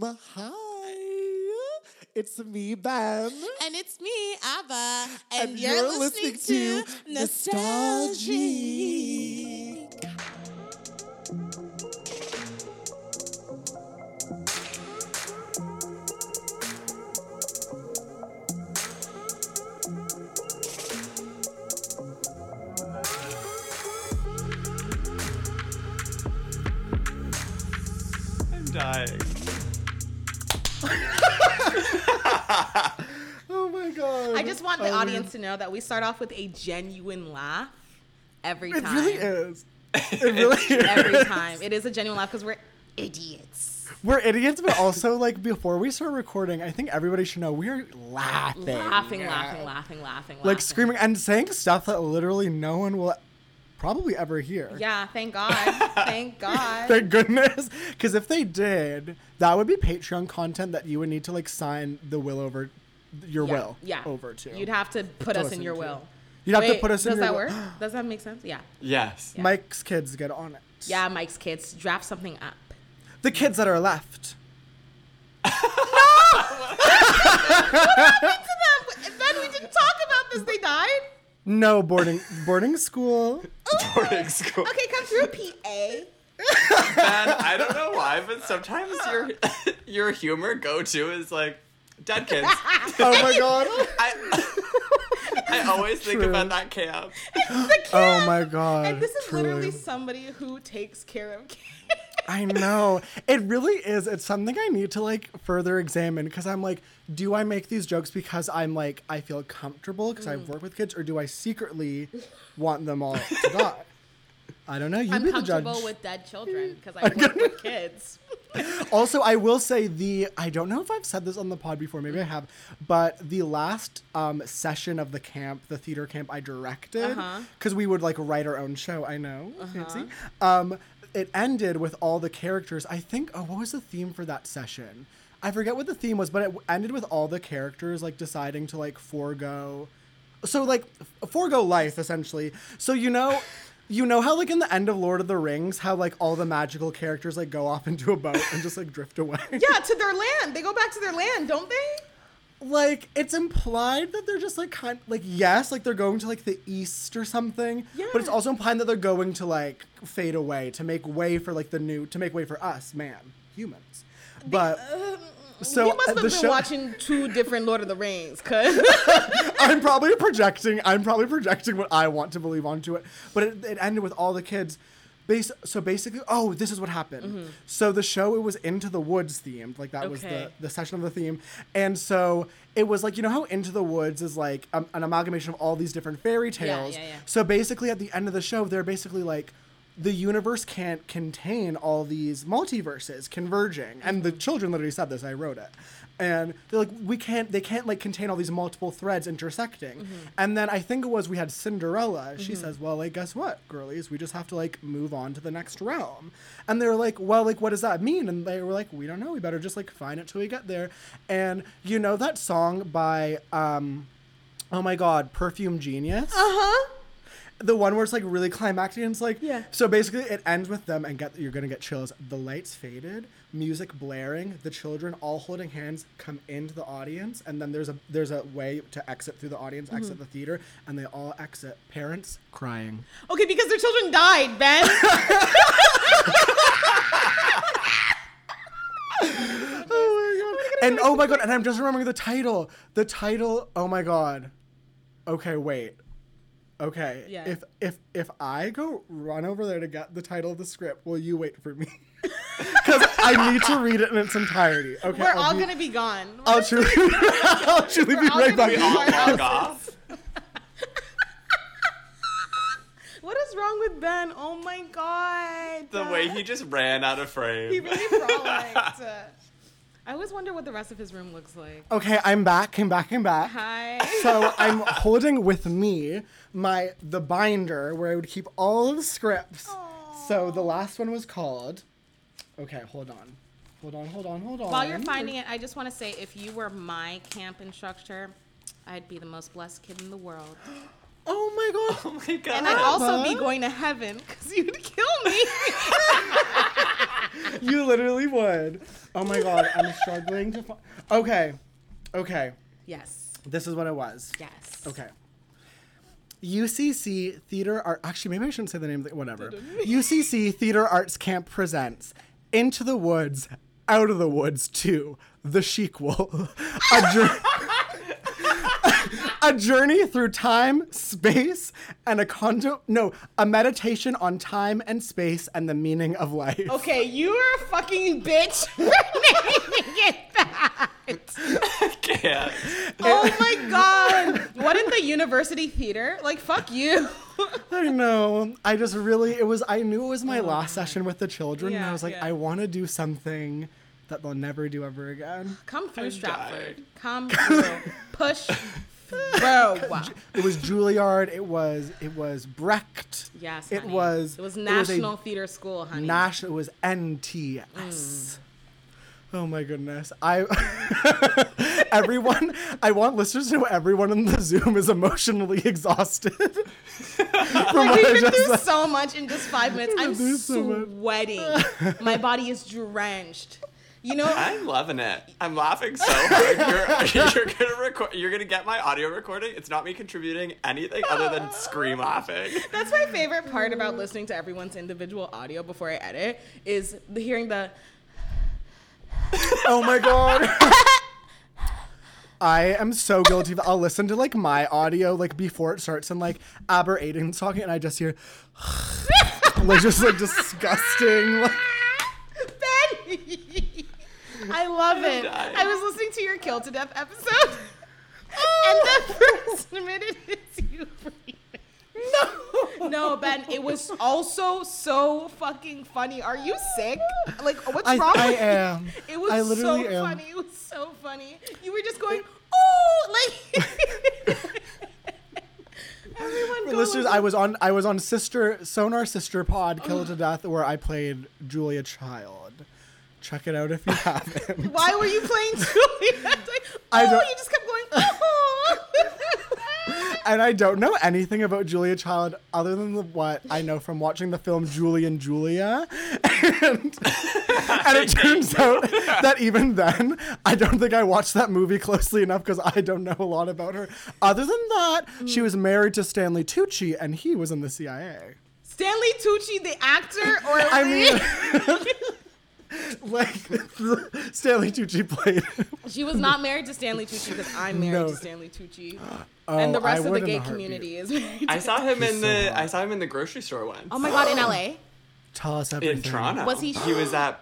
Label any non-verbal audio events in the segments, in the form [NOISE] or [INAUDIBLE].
Hi. It's me, Ben. And it's me, Abba. And, And you're, you're listening, listening to to Nostalgia. God. I just want the Oh, audience to know that we start off with a genuine laugh every time. It really is. [LAUGHS] It really is. Every time. It is a genuine laugh because we're idiots. We're idiots, but also like before we start recording, I think everybody should know we are laughing. Laughing, laughing, laughing, laughing, Like laughing. screaming and saying stuff that literally no one will probably ever hear. Yeah, thank God. [LAUGHS] thank God. Thank goodness. Because if they did, that would be Patreon content that you would need to like sign the will over your yeah, will yeah. over to. You'd have to put To us in your to. will. You'd have to put us in Does your that will. work? [GASPS] Does that make sense? Yeah. Yes. Mike's kids get on it. Yeah, Mike's kids, draft something up. The kids that are left. What happened to them. Ben, we didn't talk about this. They died. No boarding boarding school. [LAUGHS] Boarding school. Okay, come through, PA. Man, I don't know why, but sometimes your [LAUGHS] your humor go to is like dead kids. [LAUGHS] Oh my god. [LAUGHS] I I always think True. about that camp. Oh my god. And this is truly. literally somebody who takes care of kids. [LAUGHS] I know. It really is. It's something I need to like further examine because I'm like, do I make these jokes because I'm like I feel comfortable because Mm. I've worked with kids, or do I secretly want them all to die? I don't know. You I'm be the judge. comfortable with dead children because I work with kids. [LAUGHS] also, I will say the I don't know if I've said this on the pod before, maybe I have, but the last um, session of the camp, the theater camp I directed, Uh-huh. because we would like write our own show. I know, fancy. Um, it ended with all the characters. I think. Oh, what was the theme for that session? I forget what the theme was, but it ended with all the characters like deciding to like forego. So like f- forego life essentially. So you know. You know how like in the end of Lord of the Rings, how like all the magical characters like go off into a boat and just like drift away. [LAUGHS] Yeah, to their land. They go back to their land, don't they? like it's implied that they're just like kind like yes, like they're going to like the east or something. Yeah. But it's also implied that they're going to like fade away to make way for like the new to make way for us, man, humans. But um, so you must uh, have been show- watching two different Lord of the Rings, cause [LAUGHS] I'm probably projecting. I'm probably projecting what I want to believe onto it. But it, it ended with all the kids. Base, so basically, oh, this is what happened. So the show it was into the woods themed, like that was Mm-hmm. The the session of the theme, and so it was like you know how Into the Woods is like um, an amalgamation of all these different fairy tales. Yeah, yeah, yeah. So basically, at the end of the show, they're basically like. The universe can't contain all these multiverses converging, and the children literally said this. I wrote it, and they're like, we can't. They can't like contain all these multiple threads intersecting. And then I think it was we had Cinderella. She says, "Well, like, guess what, girlies? We just have to like move on to the next realm." And they're like, "Well, like, what does that mean?" And they were like, "We don't know. We better just like find it till we get there." And you know that song by, um, oh my God, Perfume Genius Uh huh? The one where it's like really climactic and it's like Yeah. so basically it ends with them and get you're gonna get chills. The lights faded music blaring the children all holding hands come into the audience and then there's a there's a way to exit through the audience exit Mm-hmm. the theater and they all exit parents crying. Okay, because their children died, Ben. [LAUGHS] [LAUGHS] and oh my god and i'm just remembering the title. The title oh my god. Okay wait okay Yeah. if if if i go run over there to get the title of the script will you wait for me [LAUGHS] because i need to read it in its entirety okay We're I'll all be- gonna be gone. I'll truly, [LAUGHS] I'll truly be We're gonna back. be All gone. log off. [LAUGHS] What is wrong with Ben? Oh my god. The way he just ran out of frame. he really frolicked. I always wonder what the rest of his room looks like. Okay, I'm back. Came back. Came back. Hi. So I'm holding with me my the binder where I would keep all of the scripts. So the last one was called. Okay, hold on, hold on, hold on, hold on. While you're finding it, I just want to say if you were my camp instructor, I'd be the most blessed kid in the world. [GASPS] Oh my god. [LAUGHS] Oh my god. And I'd also be going to heaven because you'd kill me. [LAUGHS] you literally would. Oh my god, I'm [LAUGHS] struggling to. find. okay, okay. Yes. This is what it was. Yes. Okay. UCC Theater Art. Actually, maybe I shouldn't say the name. Of the, whatever. UCC Theater Arts Camp presents Into the Woods, Out of the Woods 2, The Sequel. [LAUGHS] A, jour- [LAUGHS] a journey through time, space, and a condo. No, a meditation on time and space and the meaning of life. Okay, you are a fucking bitch for [LAUGHS] naming it that. [LAUGHS] Can't. Oh [LAUGHS] my god. What in the university theater? Like, fuck you. [LAUGHS] I know. I just really, it was, I knew it was my last session with the children, and I was like, yeah. I want to do something that they'll never do ever again. Come through, I'm Stratford. dying. Come through. Push through. It was Juilliard. It was, it was Brecht. Yes, It was. It was a National Theater School, honey. National. It was NTS. Mm. Oh my goodness. I [LAUGHS] everyone I want listeners to know everyone in the Zoom is emotionally [LAUGHS] exhausted. [LAUGHS] From like, what we've I been just through said. so much in just five minutes. I'm so sweating. My body is drenched. You know, I'm loving it. I'm laughing so hard. You're, you're gonna record. You're gonna get my audio recording. It's not me contributing anything other than scream laughing. that's my favorite part about listening to everyone's individual audio before I edit is the hearing the [LAUGHS] Oh my god. I am so guilty. of- I'll listen to like my audio like before it starts and like Aber Aiden's talking and I just hear [SIGHS] like just like disgusting. Like, Ben. I love it. dying. I was listening to your Kill to Death episode, [LAUGHS] oh. and the first minute is you breathing. No, no, Ben. It was also so fucking funny. Are you sick? Like, what's I, wrong? I with you? am. It was I so am. funny. It was so funny. You were just going, oh, like. [LAUGHS] [LAUGHS] Everyone listeners, listen. I was on I was on Sister Sonar Sister Pod Kill It to Death where I played Julia Child. Check it out if you haven't. Why were you playing [LAUGHS] Julia? Like, oh, I don't- you just kept going, oh. And I don't know anything about Julia Child other than the, what I know from watching the film Julie and Julia. [LAUGHS] And, and it turns out that even then, I don't think I watched that movie closely enough because I don't know a lot about her. Other than that, she was married to Stanley Tucci and he was in the CIA. Stanley Tucci, the actor, or I mean, [LAUGHS] [LAUGHS] like [LAUGHS] Stanley Tucci played. she was not married to Stanley Tucci because I'm married No. to Stanley Tucci, Oh, and the rest I of the gay a community is married. I saw him in He's the. hot. I saw him in the grocery store once. Oh my god, in LA, Tell us everything. in Toronto. Was he- He was at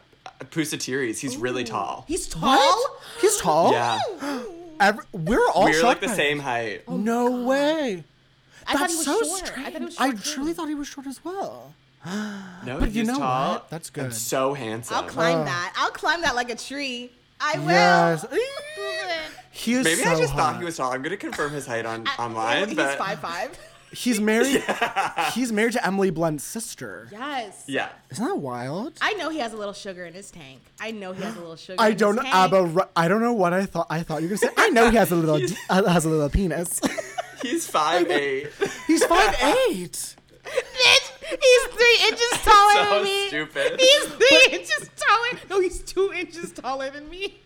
Pusateri's. He's really tall. he's tall. What? He's tall. Yeah, [GASPS] Every, we're all we're like the by same this. height. Oh no way. I thought That's he was so short. strange. I thought he was I short. too. truly thought he was short as well. No, But you know tall. what? That's and good. so handsome. I'll climb Oh. that. I'll climb that like a tree. I will. Yes. [LAUGHS] He is Maybe so I just hot. thought he was tall. I'm gonna confirm his height on [LAUGHS] I- online. He's but five five. [LAUGHS] He's married. He's married to Emily Blunt's sister. Yes. Yeah. Isn't that wild? I know he has a little sugar in his tank. I know he has a little sugar. [GASPS] I in don't his know. tank. Abba, Ru- I don't know what I thought. I thought you were gonna say. I know he has a little uh, has a little penis. He's five eight. He's five eight. Bitch, he's three inches taller So than me. stupid. He's [LAUGHS] three inches taller. No, he's two inches taller than me.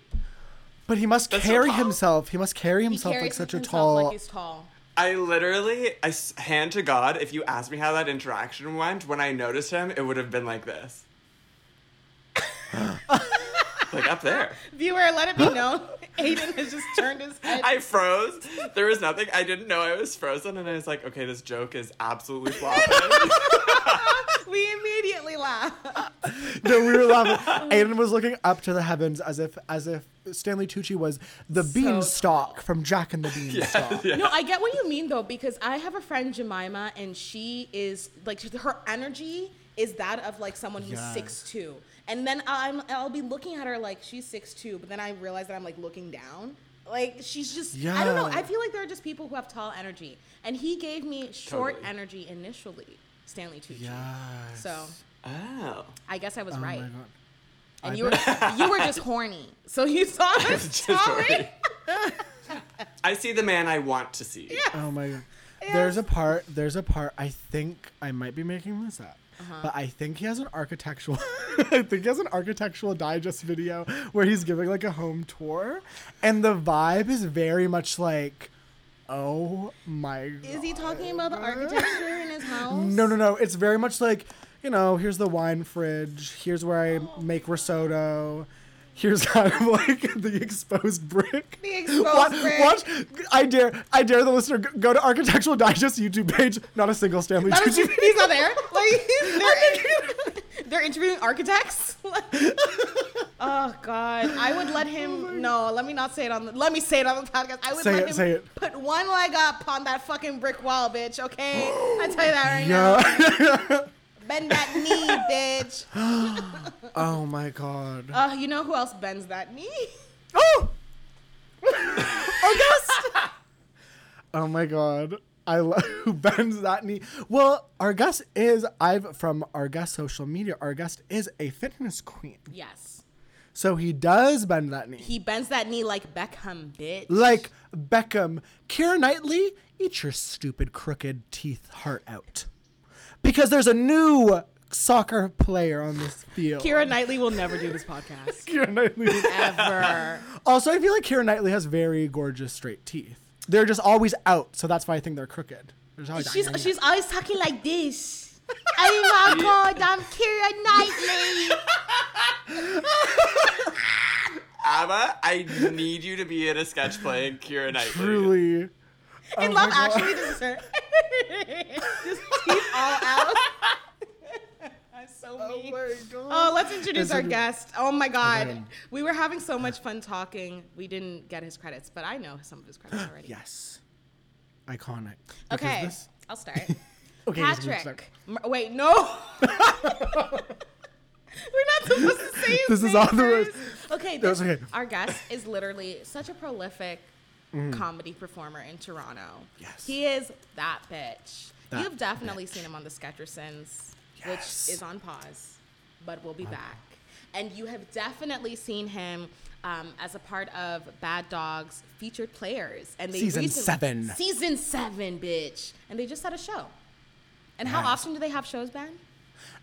But he must That's carry tall. himself. He must carry himself like carries such a tall. Like he's tall. I literally, I s- hand to God, if you asked me how that interaction went, when I noticed him, it would have been like this. [LAUGHS] like up there. Viewer, let it be known. [LAUGHS] Aiden has just turned his head. I froze. There was nothing. I didn't know I was frozen, and I was like, okay, this joke is absolutely flopping. [LAUGHS] we immediately laugh. no, we were laughing. Aiden was looking up to the heavens as if as if Stanley Tucci was the beanstalk from Jack and the [LAUGHS] Beanstalk. yeah. No, I get what you mean though, because I have a friend Jemima, and she is like her energy is that of like someone who's Yes. six two, and then I'm I'll be looking at her like she's six two, but then I realize that I'm like looking down. Like she's just yeah. I don't know. I feel like there are just people who have tall energy, and he gave me short Totally. energy initially, Stanley Tucci. Yes. So oh. I guess I was Oh right, my god. and I you were you were just horny, so you saw [LAUGHS] this Just taller. horny. I see the man I want to see. Oh my god. There's a part. There's a part. I think I might be making this up. Uh-huh. but I think he has an architectural. [LAUGHS] I think he has an architectural digest video where he's giving like a home tour, and the vibe is very much like, oh my. Is he talking about the architecture in his [LAUGHS] house? No, no, no. It's very much like, you know, here's the wine fridge. Here's where I make risotto. Here's kind of like [LAUGHS] the exposed brick. The exposed watch, brick. Watch. I dare. I dare the listener go to Architectural Digest YouTube page. Not a single Stanley was- Tucci. he's not there. Like [LAUGHS] they're, they're interviewing architects. [LAUGHS] oh God, I would let oh him. No, let me not say it on the. Let me say it on the podcast. I would Say let it, him say it. put one leg up on that fucking brick wall, bitch. Okay, [GASPS] I tell you that right now. Bend that knee, [GASPS] bitch. [GASPS] oh my god. Uh, you know who else bends that knee? Oh! [LAUGHS] August! [LAUGHS] oh my god. I love [LAUGHS] who bends that knee. Well, our guest is I've from our guest social media. Our guest is a fitness queen. Yes, So he does bend that knee. he bends that knee like Beckham, bitch. like Beckham. Keira Knightley, eat your stupid crooked teeth heart out. Because there's a new soccer player on this field. Keira Knightley will never do this podcast [LAUGHS] Keira Knightley. ever. Also, I feel like Keira Knightley has very gorgeous straight teeth. They're just always out, so that's why I think they're crooked. There's always She's she's always talking like this. Oh my [LAUGHS] god, I'm Keira Knightley. Abba, I need you to be in a sketch playing Keira Knightley. truly. In Oh Love. Actually, this is her. Just teeth all out. [LAUGHS] That's so oh mean. Oh, let's introduce Let's our intro- guest. Oh my god. Okay. We were having so much fun talking. We didn't get his credits, but I know some of his credits already. [GASPS] Yes. Iconic. Because Okay, this- I'll start. [LAUGHS] okay. yes, start. Patrick. Mer- wait, no. [LAUGHS] We're not supposed to say his This is name all the first. words. Okay, That's this, okay. our guest is literally such a prolific comedy performer in Toronto. Mm. Yes. He is that bitch. That You've definitely bitch. seen him on the Sketchersons, Yes. which is on pause, but we'll be back. And you have definitely seen him um, as a part of Bad Dogs featured players. And they Season recently- seven. Season seven, bitch. And they just had a show. And how often do they have shows, Ben?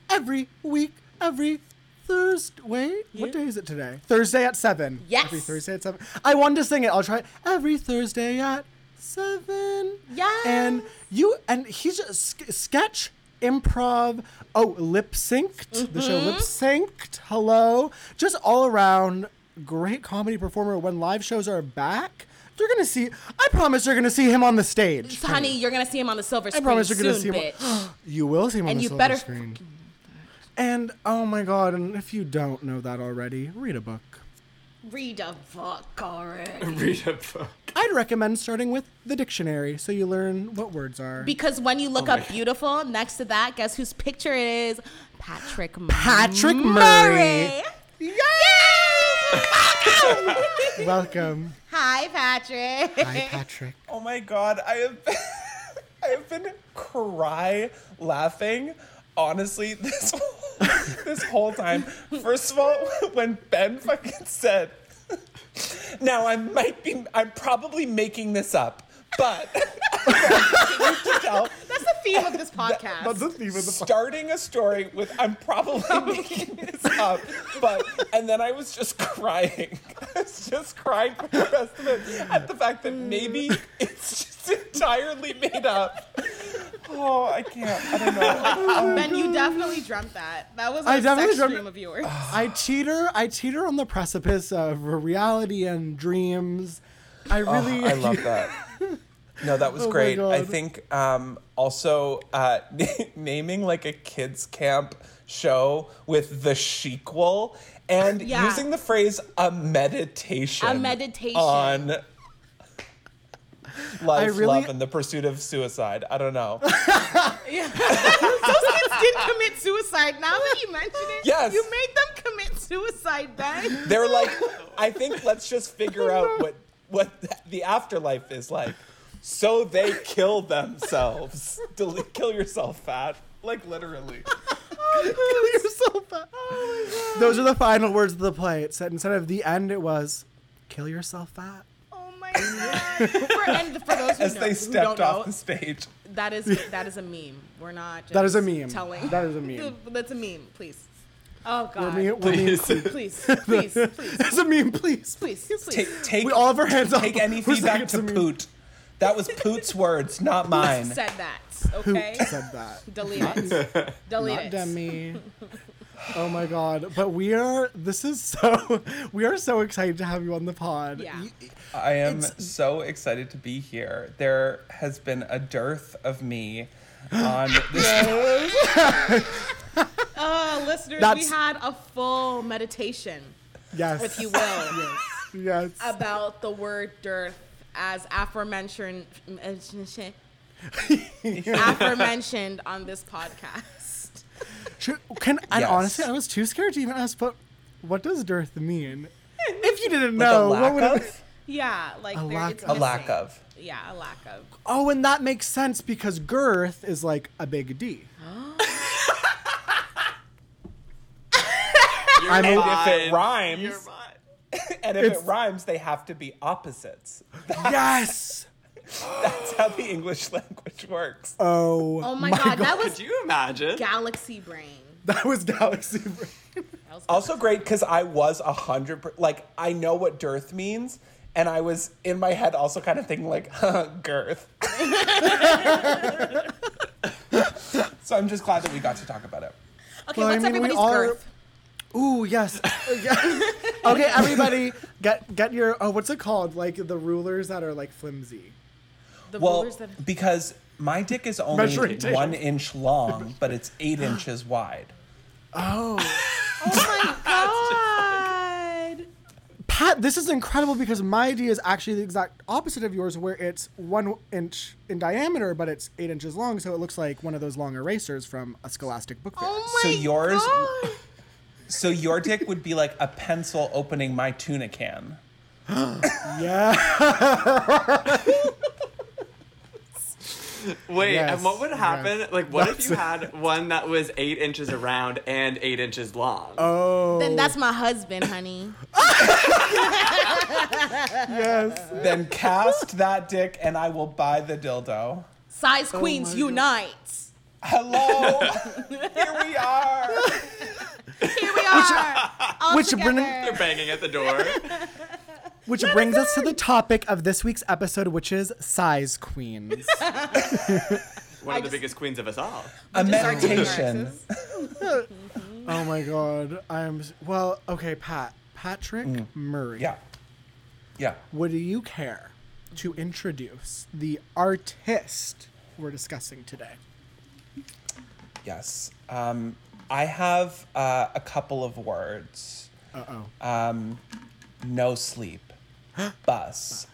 Every week, every Thursday. Wait, what day is it today? Thursday at 7. Yes. Every Thursday at 7. I wanted to sing it. I'll try it. Every Thursday at 7. Yes. And you, and he's just sketch, improv, oh, lip synced. The show mm-hmm. lip synced. Hello. Just all around great comedy performer. When live shows are back, you're going to see, I promise you're going to see him on the stage. Honey, you're gonna see him on the silver screen. I promise you're soon, gonna see him. bitch. [GASPS] you will see him on And the you silver better screen. And oh my god! And if you don't know that already, read a book. Read a book already. [LAUGHS] Read a book. I'd recommend starting with the dictionary so you learn what words are. Because when you look Oh up beautiful, next to that, guess whose picture it is? Patrick Patrick Murray. Murray. Welcome. Hi, Patrick. Hi, Patrick. [LAUGHS] Oh my god, I have been, [LAUGHS] I have been cry laughing. Honestly, this whole, this whole time. First of all, [LAUGHS] when Ben fucking said, "Now I might be, I'm probably making this up, but to [LAUGHS] tell That's the theme of this podcast. That's the theme of the starting a story with I'm probably oh. making this up, but and then I was just crying. [LAUGHS] I was just crying for the rest of it at the fact that maybe [LAUGHS] it's just entirely made up. Oh, I can't. I don't know. Oh ben, you definitely dreamt that. That was a I definitely sex dreamt- dream of yours. [SIGHS] I teeter. I teeter on the precipice of reality and dreams. I oh, really. Oh, I love that. No, that was Oh great. I think um, also uh, [LAUGHS] naming like a kids camp show with the sequel and Yeah. using the phrase a meditation. A meditation. on life, really- love, and the pursuit of suicide. I don't know. [LAUGHS] Yeah. [LAUGHS] Those kids did commit suicide. Now that you mention it, Yes. you made them commit suicide, Ben. They're like, I think let's just figure out what what the afterlife is like. So they kill themselves. Del- kill yourself, fat. Like literally. You're so fat. Those are the final words of the play. It said instead of the end, it was, "Kill yourself, fat." Oh my god! For, and for those who, As know, they who stepped don't off know, the stage. that is that is a meme. We're not. Just That is a meme. Telling. That is a meme. [LAUGHS] That's a meme. Please. Oh We're God. meme, we're meme Please. [LAUGHS] [LAUGHS] Please, please, please, It's a meme, please. please, please. Take, take, We all have our hands up. take any feedback to a meme? Poot. That was Poot's words, not mine. Said that. Who Okay. said that? [LAUGHS] Delete it. [LAUGHS] Delete Not it. Demi. [LAUGHS] Oh my god. But we are this is so we are so excited to have you on the pod. Yeah. Y- I am It's- so excited to be here. There has been a dearth of me on this. Uh, listeners, That's- we had a full meditation, Yes. if you will, Yes. Yes. about the word dearth as aforementioned [LAUGHS] aforementioned on this podcast. Should- Can and Yes. honestly, I was too scared to even ask. But what does dearth mean? If you didn't Like a know, lack what would it? [LAUGHS] Yeah, like A lack of- A lack of. Yeah, a lack of. Oh, and that makes sense because girth is like a big D. [GASPS] You're mean- if it rhymes- You're fine. [COUGHS] And if It's- it rhymes, they have to be opposites. [GASPS] yes. [GASPS] That's how the English [LAUGHS] language works. Oh. Oh my, god, that was Could you imagine? galaxy brain. That was Galaxy Brain. That was Also great because I was a hundred per- like I know what dearth means, and I was in my head also kind of thinking like [LAUGHS] girth. [LAUGHS] so I'm just glad that we got to talk about it. okay. Well, I what's mean, we everybody's are- girth? Ooh, yes. Yeah. [LAUGHS] okay, everybody, get get your oh, what's it called? Like the rulers that are like flimsy. The Well, rulers that. because my dick is only one inch long, but it's eight [GASPS] inches wide. Oh. [LAUGHS] Oh my [LAUGHS] god. Pat, this is incredible because my idea is actually the exact opposite of yours, where it's one inch in diameter, but it's eight inches long, so it looks like one of those long erasers from a Scholastic book fair. Oh So yours- god. So your dick would be like a pencil opening my tuna can. [GASPS] Yeah. Wait, Yes, and what would happen? yes. Like, what if you had one that was eight inches around and eight inches long? Oh. Then that's my husband, honey. yes. Then cast that dick, and I will buy the dildo. Size oh queens my God. unite. Hello, [LAUGHS] here we are. Here we are. all which together. bring- They're banging at the door. [LAUGHS] Which brings us to the topic of this week's episode, which is size queens. [LAUGHS] One I of the biggest queens of us all. A meditation. oh my god. I'm well, okay, Pat. Patrick mm. Murray. Yeah, yeah. Would you care to introduce the artist we're discussing today? Yes. Um, I have uh, a couple of words. Uh oh. Um, no sleep. [GASPS] Bus.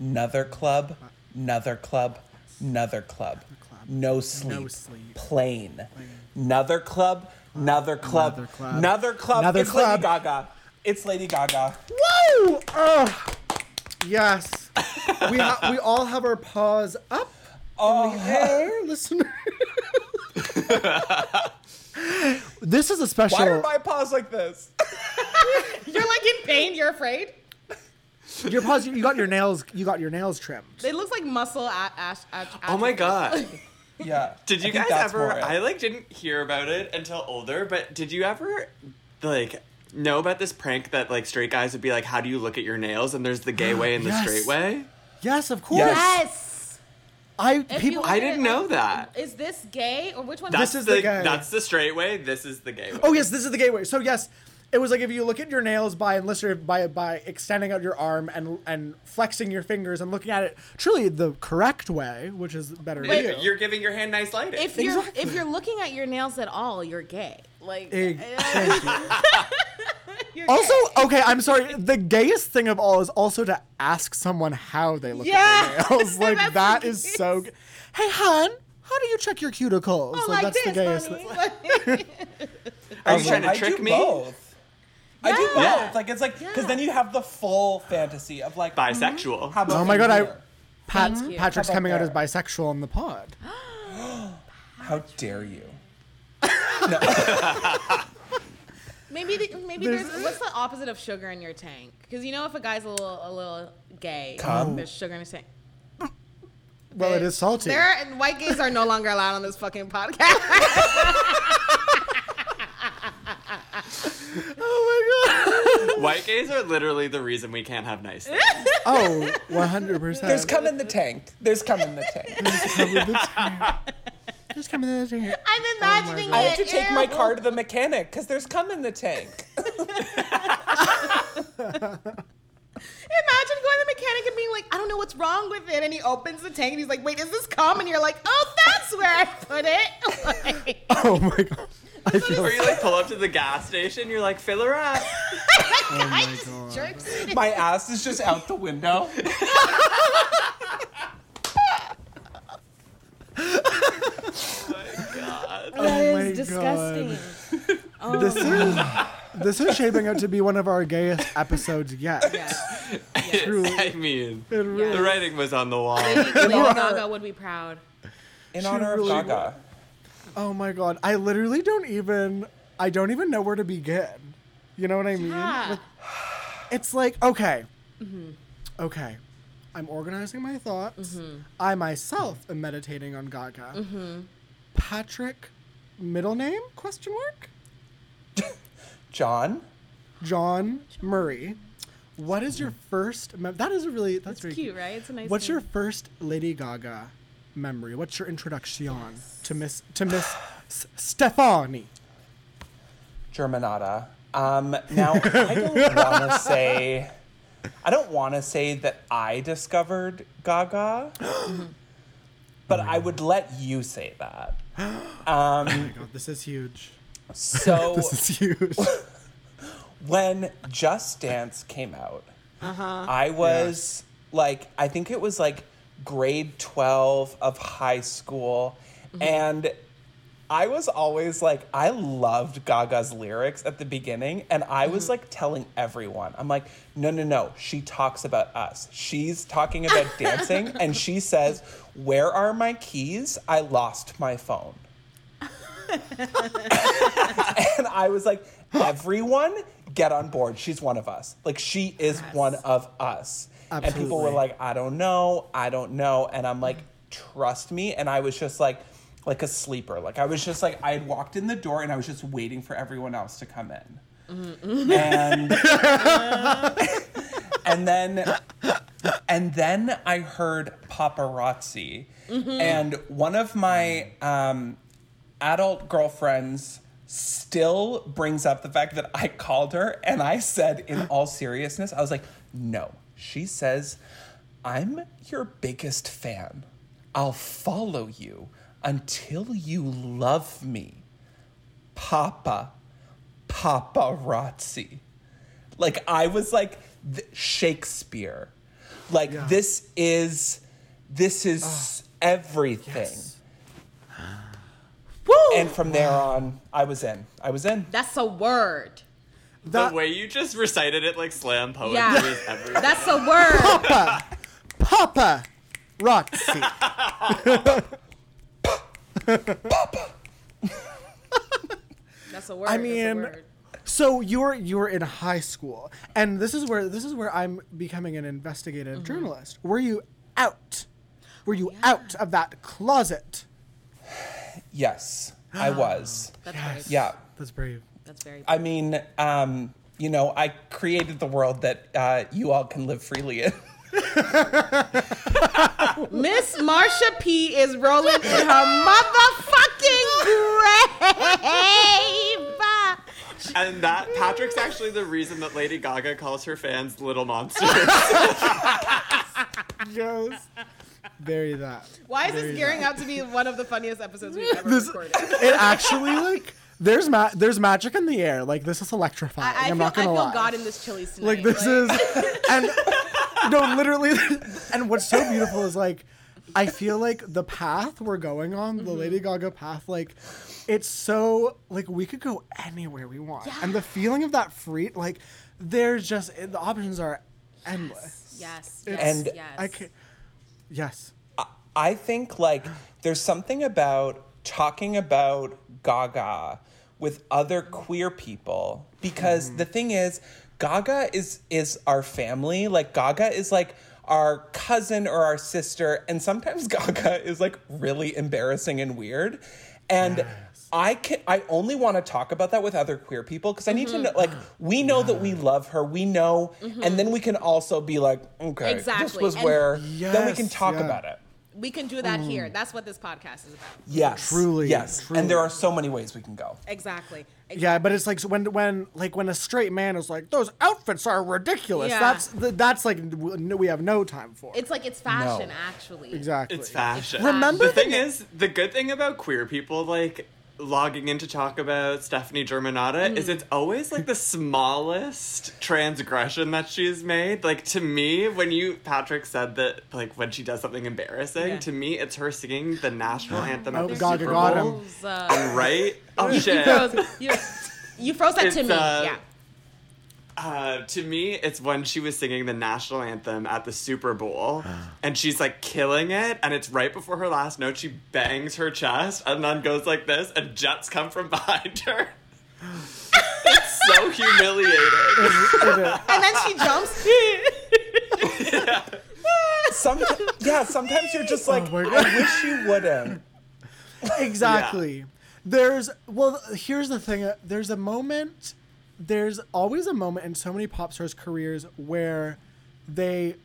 Another club. Another club. Another club. No sleep. No sleep. Plane. Another club. Another club. Another club. Another club. Another it's club. Lady Gaga. It's Lady Gaga. Woo! Oh, yes. we ha- we all have our paws up [LAUGHS] Oh, in the air, [LAUGHS] listener. [LAUGHS] this is a special. why are my paws like this? [LAUGHS] You're like in pain. You're afraid. your paws. You got your nails. You got your nails trimmed. It looks like muscle. A- ash, ash, Oh my god. [LAUGHS] Yeah. Did you I guys ever? I like didn't hear about it until older, but did you ever like know about this prank that like straight guys would be like, "How do you look at your nails?" And there's the gay [GASPS] way and the Yes. straight way. Yes, of course. Yes. Yes. I If people. I didn't it know like- that. Is this gay or which one? That's is the, the gay. that's the straight way. This is the gay way. Oh yes, this is the gateway. So yes, it was like if you look at your nails by and listener by by extending out your arm and and flexing your fingers and looking at it truly the correct way, which is better Wait, you. You're giving your hand nice lighting. if you're Exactly. if you're looking at your nails at all, you're gay. Like Eg- eh. [LAUGHS] thank you. you're Also, gay. okay, I'm sorry. The gayest thing of all is also to ask someone how they look Yeah. at their nails. [LAUGHS] Like That's that so. G- hey, hon, how do you check your cuticles? Oh, like, like that's this, the gayest. honey. thing. [LAUGHS] [LAUGHS] Are you Also, trying to I trick do me? Both. I do both. Yeah. Like it's like because Yeah. then you have the full fantasy of like Bisexual. Mm-hmm. How oh about Oh my god, I. here? Pat, Thank. Patrick's How about coming out as bisexual in the pod. [GASPS] How dare you? [GASPS] maybe the, maybe there's, what's the opposite of sugar in your tank? Because you know if a guy's a little a little gay, Cum? there's sugar in his tank. Well, it is salty. There and white gays are no longer allowed on this fucking podcast. [LAUGHS] oh my god! White gays are literally the reason we can't have nice things. my god. Oh, 100 percent. There's come in the tank. There's come in the tank. [LAUGHS] Just come in the tank. [LAUGHS] I'm oh imagining I it. have to take my car to the mechanic because there's cum in the tank. [LAUGHS] [LAUGHS] Imagine going to the mechanic and being like, I don't know what's wrong with it. And he opens the tank and he's like, wait, is this cum? And you're like, oh, that's where I put it. Like, Oh my god. I feel Or you like pull up to the gas station, you're like, fill her up. Oh I just jerks it. My ass is just out the window. God. oh my God. [LAUGHS] This oh is this is shaping up to be one of our gayest episodes yet. Yes. Truly. [LAUGHS] I mean, It really- the writing was on the wall. Lady, Lady [LAUGHS] Gaga would be proud. In honor of really Gaga. Oh my god. I literally don't even I don't even know where to begin. You know what I mean? Yeah. With- It's like, okay. Mm-hmm. Okay. I'm organizing my thoughts. I myself am meditating on Gaga. Patrick middle name question mark? [LAUGHS] John? John Murray. What is your first mem- That is a really that's It's very cute, right? It's a nice What's name. your first Lady Gaga memory? What's your introduction to Miss to Miss S- Stefani? Germanotta. Um, now, I don't want to [LAUGHS] say, I don't want to say that I discovered Gaga, [GASPS] but I would let you say that. [GASPS] Um, Oh my god, this is huge. so [LAUGHS] This is huge. [LAUGHS] when Just Dance came out, I was like, I think it was like grade 12 of high school. And I was always like, I loved Gaga's lyrics at the beginning. And I was mm-hmm. like telling everyone, I'm like, no, no, no. She talks about us. She's talking about [LAUGHS] dancing. And she says, Where are my keys? I lost my phone. [LAUGHS] and I was like, everyone get on board. She's one of us. Like she is one of us. And people were like, I don't know, I don't know. And I'm like, mm. trust me. And I was just like, like a sleeper. Like I was just like, I had walked in the door and I was just waiting for everyone else to come in. And [LAUGHS] and then and then I heard paparazzi, and one of my um, adult girlfriends still brings up the fact that I called her, and I said, in all seriousness, I was like, no. She says, I'm your biggest fan. I'll follow you until you love me. Papa, paparazzi. Like I was like th- Shakespeare. Like Yeah. this is this is ah, everything. [GASPS] Woo! And from there on, I was in. I was in. That's a word. That- the way you just recited it like slam poetry Yeah. is everything. That's a word. Papa, Papa, Roxy. [LAUGHS] That's a word. I mean, word. so you're you're in high school, and this is where this is where I'm becoming an investigative Mm-hmm. journalist. Were you out? Were you out of that closet? Yes, I [GASPS] was. That's brave. Yeah. That's brave. That's very. I mean, um, you know, I created the world that uh, you all can live freely in. [LAUGHS] Miss Marsha P is rolling in her motherfucking grave. and that Patrick's actually the reason that Lady Gaga calls her fans little monsters. [LAUGHS] Yes. Bury that. Why is Very this gearing that. up to be one of the funniest episodes we've [LAUGHS] ever This, recorded? it actually like there's ma- there's magic in the air. Like this is electrifying. I, I am feel, not gonna I feel lie. God in this chilies tonight. like this is and [LAUGHS] [LAUGHS] no literally. And what's so beautiful is like i feel like the path we're going on the mm-hmm. lady gaga path like it's so like we could go anywhere we want. And the feeling of that free like there's just eh, the options are endless. Yes. Yes. And yes. i can yes. I think like there's something about talking about Gaga with other queer people because mm-hmm. the thing is Gaga is is our family. Like Gaga is like our cousin or our sister, and sometimes [LAUGHS] Gaga is like really embarrassing and weird. And I can I only want to talk about that with other queer people because I need to mm-hmm. know like we know that we love her, we know, and mm-hmm. then we can also be like, okay, this was And- where then we can talk yeah. about it. We can do that here. Mm. That's what this podcast is about. Yes, Truly, yes, truly. and there are so many ways we can go. Exactly. Yeah, but it's like when when like when a straight man is like those outfits are ridiculous. Yeah. That's that's like we have no time for. It's like it's fashion, No. actually. exactly. It's fashion. Remember the the thing is, the good thing about queer people like logging in to talk about Stefani Germanotta Mm. is it's always like the smallest transgression that she's made. Like to me, when you Patrick said that like when she does something embarrassing, Yeah. to me it's her singing the national [GASPS] anthem Oh, at the Gaga Super got Bowl. him. Those, uh, I'm right? [LAUGHS] Oh you, shit. froze, you, you froze that to me. uh, yeah. Uh, to me, it's when she was singing the national anthem at the Super Bowl, and she's like killing it, and it's right before her last note. She bangs her chest, and then goes like this, and jets come from [LAUGHS] behind her. it's so humiliating. And then she jumps. [LAUGHS] yeah. Some, yeah, sometimes you're just like, my I wish you wouldn't. exactly. There's well, here's the thing. There's a moment. There's always a moment in so many pop stars' careers where they,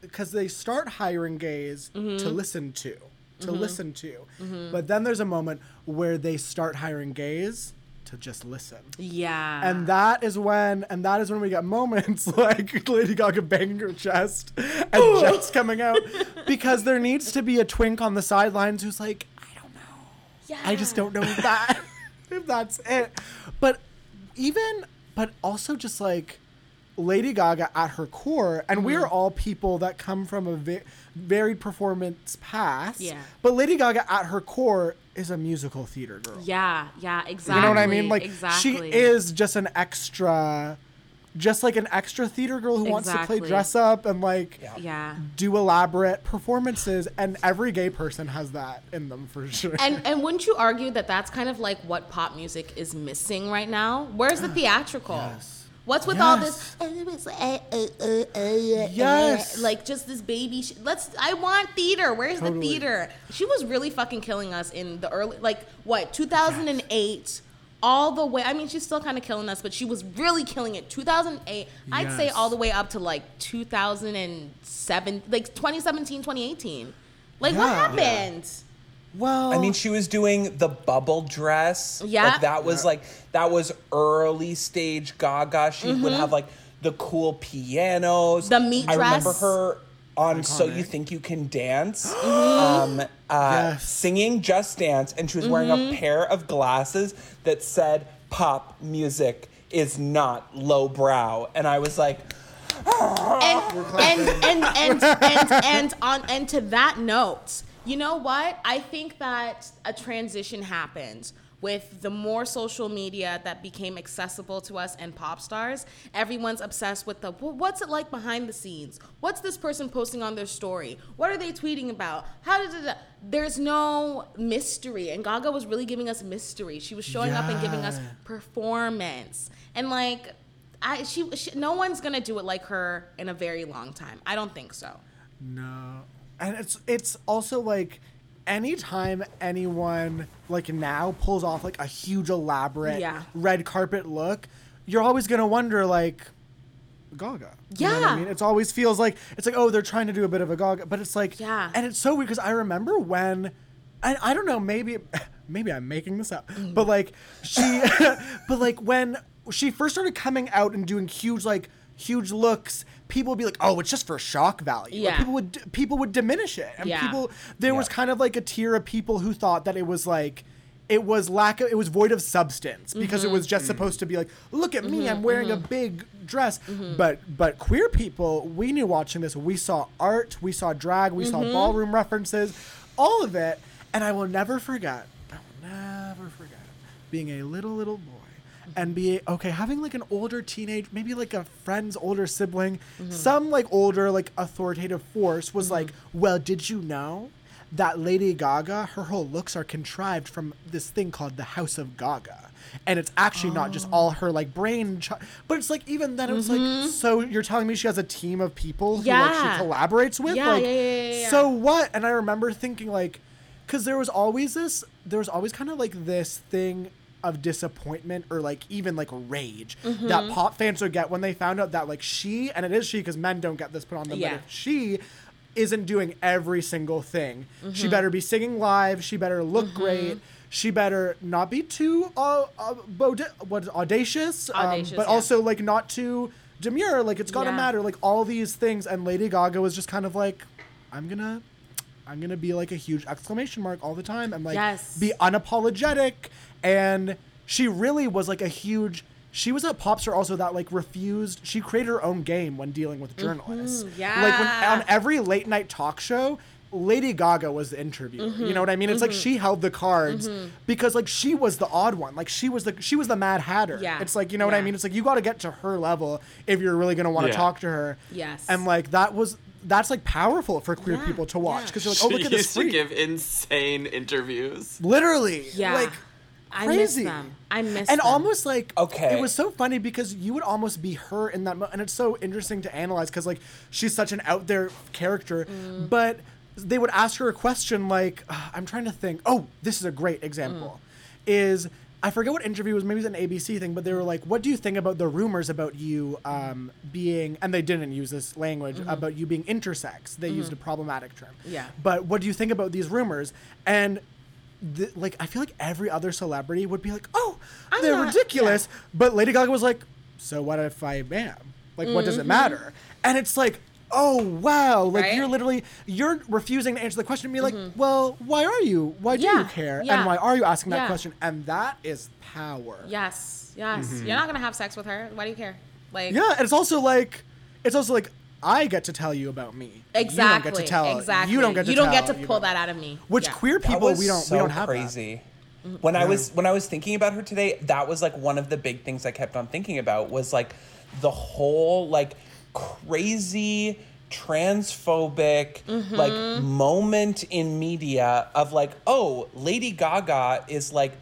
because they start hiring gays to mm-hmm. listen to, to mm-hmm. listen to, mm-hmm. but then there's a moment where they start hiring gays to just listen. yeah. And that is when, and that is when we get moments [LAUGHS] like Lady Gaga banging her chest and jets coming out, because there needs to be a twink on the sidelines who's like, I don't know, yeah. I just don't know if that, [LAUGHS] if that's it. But even, but also just like Lady Gaga at her core, and we're Mm-hmm. all people that come from a ve- varied performance past. Yeah. But Lady Gaga at her core is a musical theater girl. yeah, yeah, exactly. You know what I mean? Like exactly. she is just an extra, just like an extra theater girl who wants to play dress up and like Yeah. Yeah. do elaborate performances, and every gay person has that in them for sure. And and wouldn't you argue that that's kind of like what pop music is missing right now? Where's the [SIGHS] theatrical? Yes. What's with Yes. all this? "Oh, it's, uh, uh, uh, Yes. uh," like just this baby. Sh- let's. I want theater. Where's the theater? She was really fucking killing us in the early, like what, 2008, all the way. I mean, she's still kind of killing us, but she was really killing it. 2008. I'd say Yes. all the way up to like 2007, like 2017, 2018. Like what Yeah. happened? well, I mean, she was doing the bubble dress. Yeah. Like that was like that was early stage Gaga. She would have like the cool pianos. Mm-hmm. The meat I remember dress. her on So You Think You Can Dance, Mm-hmm. [GASPS] um, uh, Yes. singing Just Dance, and she was wearing Mm-hmm. a pair of glasses that said "Pop music is not lowbrow," and I was like, and and and and and and on and to that note, you know what? I think that a transition happened with the more social media that became accessible to us and pop stars. Everyone's obsessed with the well, what's it like behind the scenes? What's this person posting on their story? What are they tweeting about? How did it? There's no mystery, and Gaga was really giving us mystery. She was showing up and giving us performance, and like. I, she, she, no one's gonna do it like her in a very long time. I don't think so. No. And it's it's also like anytime anyone like now pulls off like a huge elaborate Yeah. red carpet look, you're always gonna wonder like Gaga. You know what I mean? It's always feels like it's like, oh, they're trying to do a bit of a Gaga, but it's like Yeah. and it's so weird because I remember when I, I don't know, maybe [LAUGHS] maybe I'm making this up. Mm. But like she [LAUGHS] but like when she first started coming out and doing huge like huge looks, people would be like, "Oh, it's just for shock value." Like, Yeah. people would people would diminish it. And Yeah. people there was kind of like a tier of people who thought that it was like it was lack of it was void of substance because it mm-hmm. was just supposed to be like look at me mm-hmm. i'm wearing a mm-hmm. big dress but but queer people we knew watching this we saw art we saw drag we saw ballroom references all of it and i will never forget i will never forget being a little little boy and be okay having like an older teenage maybe like a friend's older sibling some like older like authoritative force was like well did you know that Lady Gaga, her whole looks are contrived from this thing called the Haus of Gaga. and it's actually not just all her like brain. Ch- but it's like even then it was like, so you're telling me she has a team of people who like Mm-hmm. She collaborates with? Yeah, like, yeah, yeah. So what? And I remember thinking like, because there was always this, there was always kind of like this thing of disappointment or like even like rage Mm-hmm. that pop fans would get when they found out that like she and it is she because men don't get this put on them Yeah. but if she isn't doing every single thing Mm-hmm. she better be singing live she better look great she better not be too uh, uh bod- what audacious, um, but yeah. also like not too demure like it's gotta Yeah. matter like all these things and lady gaga was just kind of like i'm gonna i'm gonna be like a huge exclamation mark all the time and like Yes. be unapologetic and she really was like a huge she was a pop star also that like refused she created her own game when dealing with mm-hmm. journalists Yeah. like when on every late night talk show lady gaga was the interviewer Mm-hmm. you know what i mean it's like mm-hmm. she held the cards mm-hmm. because like she was the odd one like she was the she was the mad hatter Yeah. it's like you know what i mean it's like you got to get to her level if you're really going to want to Yeah. talk to her Yes. and like that was that's like powerful for queer Yeah, people to watch yeah. because you're like [LAUGHS] oh she look at this used to give insane interviews. literally Yeah. like I miss crazy. them. I miss and them. almost like Okay. it was so funny because you would almost be her in that mo- and it's so interesting to analyze because like she's such an out there character Mm. but they would ask her a question like uh, i'm trying to think oh this is a great example Mm. is i forget what interview it was maybe it was an abc thing but they were like what do you think about the rumors about you um, being and they didn't use this language about you being intersex they used a problematic term Mm-hmm. Yeah. but what do you think about these rumors and the, like I feel like every other celebrity would be like, "Oh, I'm they're not- ridiculous," but Lady Gaga was like, "So what if I am? Like, what does it matter?" And it's like, "Oh wow!" Like Mm-hmm. Right? Mm-hmm. you're literally you're refusing to answer the question and be like, "Well, why are you? Why do you care? yeah, And why are you asking that yeah. question?" And that is power. Yes. Yes. You're not gonna have sex with her. Why do you care? Like. Yeah, and it's also like, it's also like I get to tell you about me. Exactly. You don't get to tell. Exactly. You don't get to. You don't get to pull that out of me. Which Yeah. queer people we don't so we don't have that. crazy. When I was when I was thinking about her today, that was like one of the big things I kept on thinking about was like the whole like crazy transphobic Mm-hmm. like moment in media of like oh Lady Gaga is like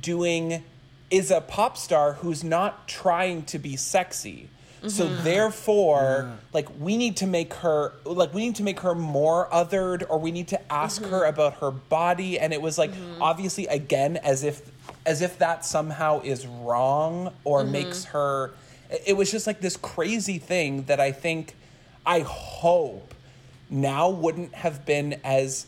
doing is a pop star who's not trying to be sexy. So Mm-hmm. therefore, like we need to make her like we need to make her more othered or we need to ask Mm-hmm. her about her body and it was like obviously again as if as if that somehow is wrong or Mm-hmm. makes her it- it was just like this crazy thing that I think I hope now wouldn't have been as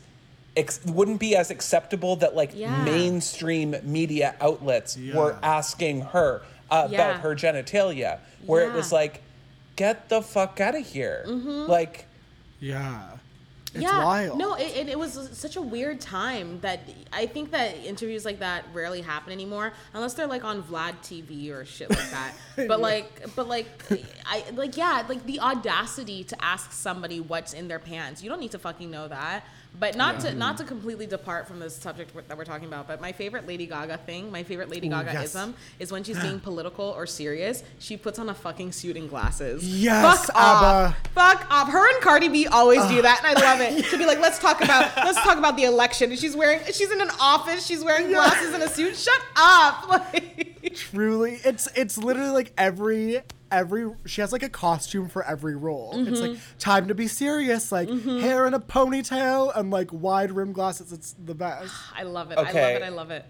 ex- wouldn't be as acceptable that like Yeah. mainstream media outlets were asking her uh, Yeah. about her genitalia where it was like get the fuck out of here mm-hmm. like Yeah. It's yeah. wild. No, it, it, it was such a weird time that I think that interviews like that rarely happen anymore unless they're like on Vlad TV or shit like that. [LAUGHS] but like, but like, I like yeah, like the audacity to ask somebody what's in their pants. You don't need to fucking know that. But not to not to completely depart from this subject that we're talking about. But my favorite Lady Gaga thing, my favorite Lady Gaga yes. ism, is when she's being [GASPS] political or serious, she puts on a fucking suit and glasses. Yes, Fuck off. Fuck off. Her and Cardi B always do that, and I love it. [LAUGHS] She'll be like, "Let's talk about let's talk about the election." And she's wearing she's in an office. She's wearing glasses and a suit. Shut up. [LAUGHS] Like, Truly, it's it's literally like every every she has like a costume for every role. It's like Mm-hmm. time to be serious, like hair in a ponytail and like wide rim glasses. It's the best. I love it. Okay. I love it. I love it.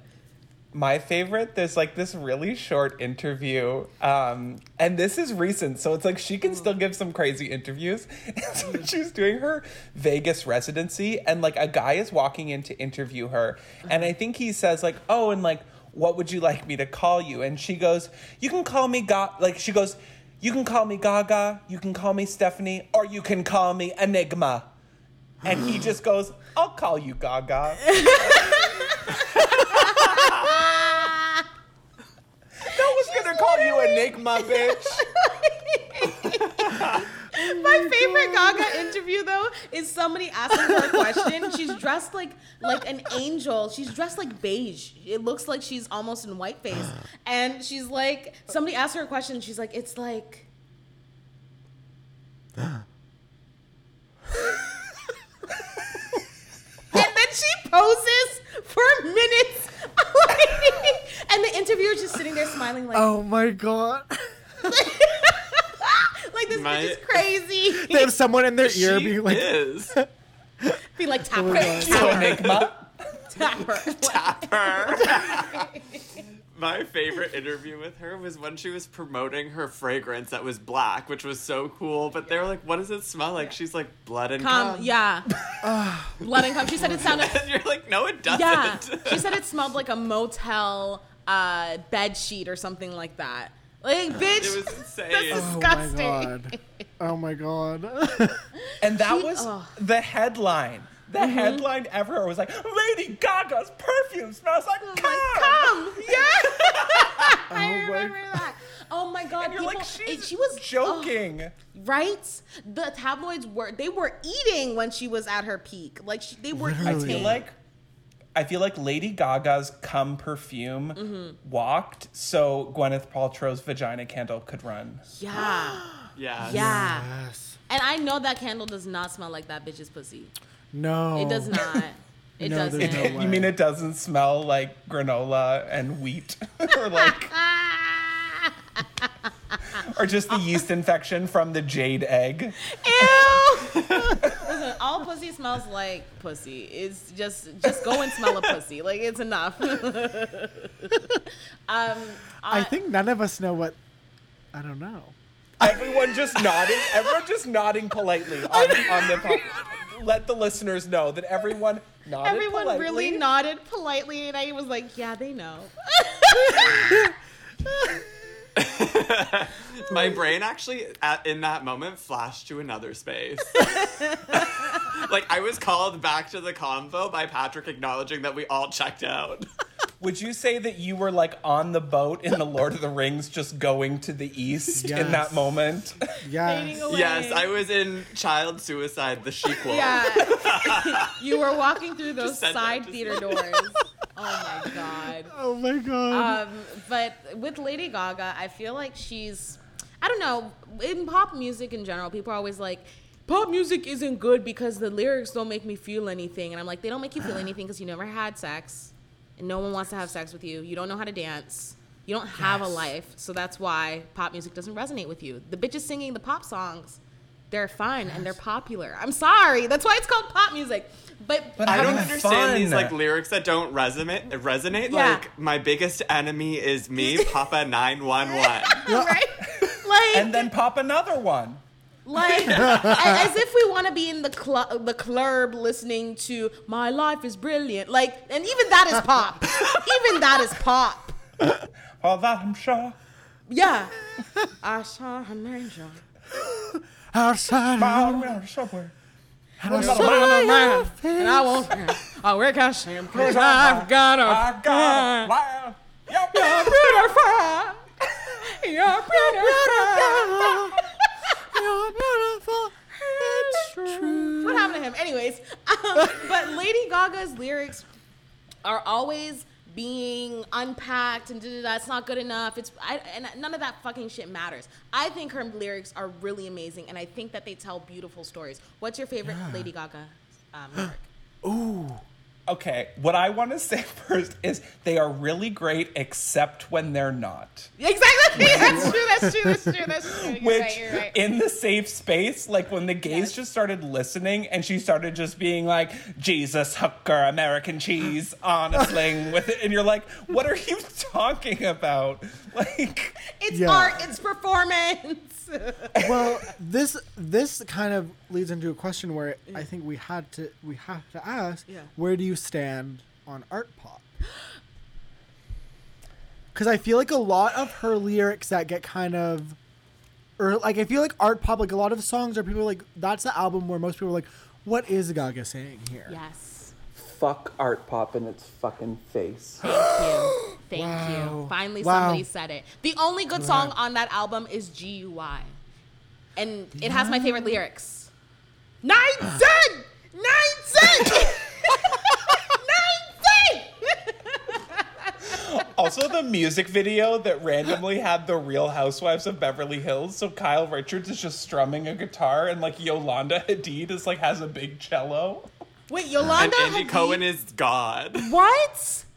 my favorite there's like this really short interview um and this is recent so it's like she can still give some crazy interviews [LAUGHS] so she's doing her vegas residency and like a guy is walking in to interview her and i think he says like oh and like what would you like me to call you and she goes you can call me God. like she goes you can call me gaga you can call me stefani or you can call me enigma and he just goes i'll call you gaga [LAUGHS] No one's gonna call you Enigma, bitch. [LAUGHS] Oh my favorite Gaga interview though is somebody asking her a question. [LAUGHS] She's dressed like like an angel. She's dressed like beige. It looks like she's almost in whiteface. [GASPS] And she's like, somebody asked her a question. She's like, it's like. [GASPS] and then she poses for minutes. [LAUGHS] and the interviewer's just sitting there smiling like, Oh my god. [LAUGHS] like this My- bitch is crazy. [LAUGHS] They have someone in their ear She being like, is. [LAUGHS] Be like tap Oh her, my enigma. tap her. [LAUGHS] Tap her. My favorite interview with her was when she was promoting her fragrance that was black, which was so cool. But they were like, "What does it smell like?" She's like, "Blood and Cum, cum." yeah. [SIGHS] Blood and cum. She said it sounded. And you're like, "No, it doesn't." Yeah. She said it smelled like a motel uh, bed sheet or something like that. Like, bitch. it was insane. That's oh my disgusting. god. Oh my god. [LAUGHS] And that She- was ugh. the headline. The Mm-hmm. headline everywhere was like, Lady Gaga's perfume smells like cum. Like, cum. [LAUGHS] Yeah. [LAUGHS] I Oh my remember that. Oh my god. And you're people, like, she's it- she was joking. oh, right? The tabloids were they were eating when she was at her peak. Like she, they were Literally. I eating. feel like I feel like Lady Gaga's cum perfume Mm-hmm. walked so Gwyneth Paltrow's vagina candle could run. yeah. [GASPS] yeah. Yeah. yes. And I know that candle does not smell like that bitch's pussy. No. It does not. [LAUGHS] It No, doesn't. no. [LAUGHS] You mean it doesn't smell like granola and wheat [LAUGHS] or like [LAUGHS] or just the yeast infection from the jade egg? Ew. [LAUGHS] Listen, all pussy smells like pussy. It's just just go and smell a pussy. Like it's enough. [LAUGHS] um, I think none of us know what I don't know. Everyone just nodding. Everyone just nodding politely on, on the po- let the listeners know that everyone nodded everyone politely. really nodded politely, and I was like, "Yeah, they know." [LAUGHS] My brain actually, at, in that moment, flashed to another space. [LAUGHS] like I was called back to the convo by Patrick acknowledging that we all checked out. [LAUGHS] Would you say that you were like on the boat in the Lord of the Rings, just going to the east in that moment? Yes. yes, I was in Child Suicide, the sequel. Yeah, you were walking through those Just that, side theater doors. Oh my god. [LAUGHS] Oh my god. Um, but with Lady Gaga, I feel like she's, I don't know, in pop music in general, people are always like, pop music isn't good because the lyrics don't make me feel anything. And I'm like, they don't make you feel anything because you never had sex and no one wants to have sex with you. You don't know how to dance. You don't have a life. So that's why pop music doesn't resonate with you. The bitches singing the pop songs, they're fun and they're popular. I'm sorry. That's why it's called pop music. But, But I don't Having understand these like lyrics that don't resonate. Resonate Yeah. like my biggest enemy is me, [LAUGHS] Papa nine one one. right? Like, And then pop another one. Like, as if we want to be in the club, the club listening to "My Life Is Brilliant." Like, and even that is pop. [LAUGHS] even that is pop. All that I'm sure. Yeah. [LAUGHS] I saw an angel. Outside. Bow around somewhere. And I won't. Oh, where can I see him? Cause I've got a. I got a plan. Yep. You're beautiful. You're beautiful. You're beautiful. It's true. What happened to him? Anyways, um, but Lady Gaga's lyrics are always being unpacked and da. Not good enough. It's I, and none of that fucking shit matters. I think her lyrics are really amazing, and I think that they tell beautiful stories. What's your favorite Lady Gaga um, [GASPS] lyric? Ooh. Okay, what I want to say [LAUGHS] first is they are really great, except when they're not. Exactly. That's true. That's true. That's true. That's true. You're Which, right. You're right. in the safe space, like when the gays Yes. just started listening and she started just being like, Jesus, hooker, American cheese on a sling with it. And you're like, what are you talking about? [LAUGHS] Like, it's Yeah. art. It's performance. [LAUGHS] well, this this kind of leads into a question where I think we had to we have to ask: Yeah. Where do you stand on art pop? [GASPS] Because I feel like a lot of her lyrics that get kind of, or like I feel like art pop, like a lot of songs are people like that's the album where most people are like, what is Gaga saying here? yes. Fuck art pop in its fucking face. [GASPS] Thank you. Thank Wow. you. Finally, Wow. somebody said it. The only good song on that album is GUI. And it has my favorite lyrics. Nine cent! Nine cent! [LAUGHS] [LAUGHS] Nine cent! Also the music video that randomly had the Real Housewives of Beverly Hills. So Kyle Richards is just strumming a guitar, and like Yolanda Hadid is like has a big cello. Wait, Yolanda And Andy Hadid- Cohen is God. What? [LAUGHS]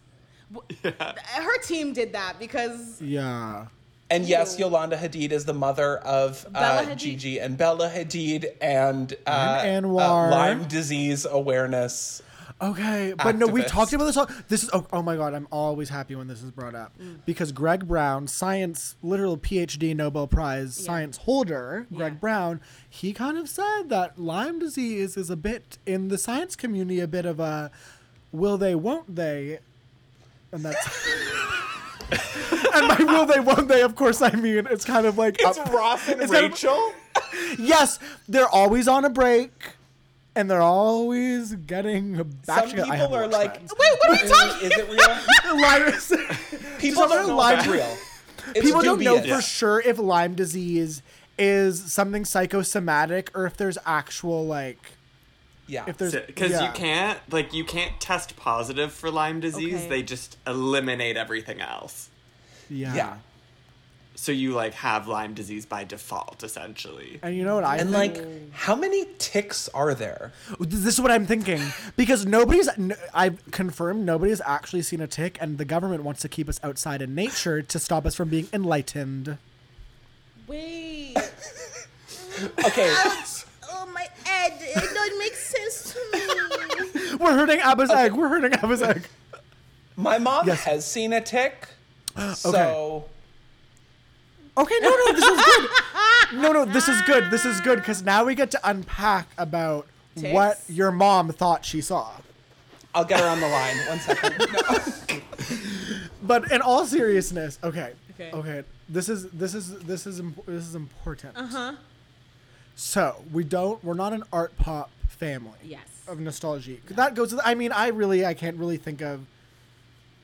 Yeah. Her team did that because Yeah. And yes, Yolanda Hadid is the mother of Bella uh, Hadid. Gigi and Bella Hadid and, uh, And uh, Anwar. Lyme disease awareness. Okay, but no, we talked about this. All, this is oh, oh my god, I'm always happy when this is brought up Mm. because Greg Brown, science, literal PhD Nobel Prize science holder, Greg Yeah. Brown, he kind of said that Lyme disease is a bit in the science community a bit of a will they, won't they, and that's. [LAUGHS] and by will they, won't they, of course, I mean it's kind of like It's up- Ross and [LAUGHS] it's kind of- Rachel. [LAUGHS] yes, they're always on a break. And they're always getting back Some together. People are watched like, Friends. Wait, what are we talking? Is it real? Lyme- People don't know Lyme- if real. It's people don't know dubious. for sure if Lyme disease is something psychosomatic or if there's actual like Yeah. if there's because yeah. you can't like you can't test positive for Lyme disease. Okay. They just eliminate everything else. yeah. yeah. So you like have Lyme disease by default, essentially. And you know what I And think? like, how many ticks are there? this is what I'm thinking because nobody's—I've confirmed nobody's actually seen a tick and the government wants to keep us outside in nature to stop us from being enlightened. Wait. [LAUGHS] Okay, Oh my head! It don't make sense to me. [LAUGHS] We're hurting Abba's egg. We're hurting Abba's egg. my mom Yes. has seen a tick. [GASPS] So Okay, no, no, this is good. [LAUGHS] No, no, this is good. This is good because now we get to unpack about Ticks? what your mom thought she saw. I'll get her on the line. One second. [LAUGHS] But in all seriousness, okay, Okay. okay, this is this is this is imp- this is important. Uh huh. So we don't. We're not an art pop family. Yes. Of nostalgia. That goes. I mean, I really, I can't really think of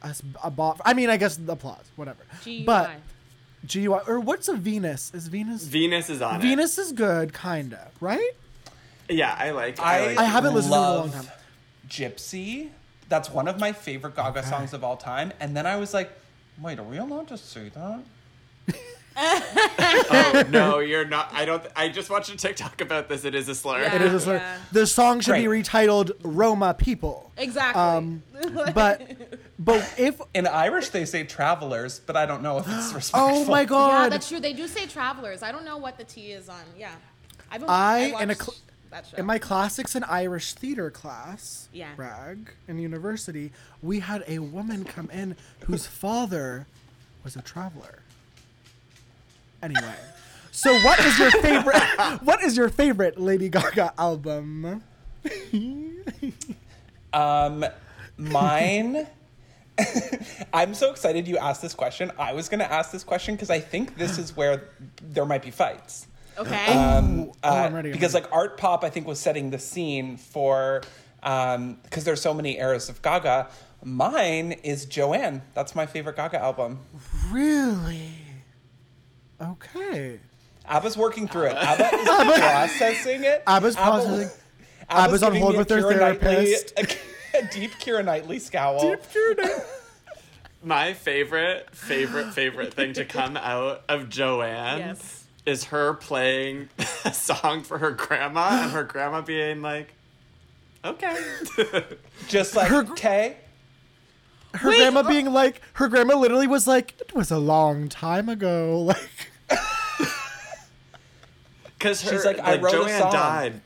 us a bot. I mean, I guess the applause, whatever. But G.U.Y. or what's a Venus? Is Venus? Venus is on Venus is good, kinda, right? Yeah, I like. I, I, like I haven't listened to it in a long time. Gypsy. That's one of my favorite Gaga songs of all time. And then I was like, wait, are we allowed to say that? [LAUGHS] oh no, you're not. I don't. I just watched a TikTok about this. It is a slur. Yeah. It is a slur. Yeah. The song should be retitled "Roma People." Exactly. Um, but [LAUGHS] but [LAUGHS] if In Irish, they say travelers, but I don't know if it's respectful. [GASPS] oh my god! yeah, that's true. They do say travelers. I don't know what the T is on. Yeah. I've been, I- watched in a cl- that show. in my classics and Irish theater class, Yeah. brag in university, we had a woman come in whose father was a traveler. Anyway, so what is your favorite? [LAUGHS] what is your favorite Lady Gaga album? Um, mine. [LAUGHS] [LAUGHS] I'm so excited you asked this question. I was going to ask this question because I think this is where there might be fights. okay. Um, oh, uh, I'm ready, I'm because ready. like art pop, I think was setting the scene for because there's so many eras of Gaga. Mine is Joanne. That's my favorite Gaga album. Really? Okay. ABBA's working through it. [LAUGHS] ABBA is processing it. ABBA's ABBA- processing. ABBA's ABBA's on hold with their Keira [LAUGHS] Knightley- therapist. a, a deep Keira Knightley scowl. [LAUGHS] My favorite, favorite, favorite thing to come out of Joanne Yes. is her playing [LAUGHS] a song for her grandma and her grandma being like, "Okay." [LAUGHS] Just like, Her- okay. her Wait, grandma uh- being like her grandma literally was like it was a long time ago like Because She's like, "I wrote a Joanne song." died.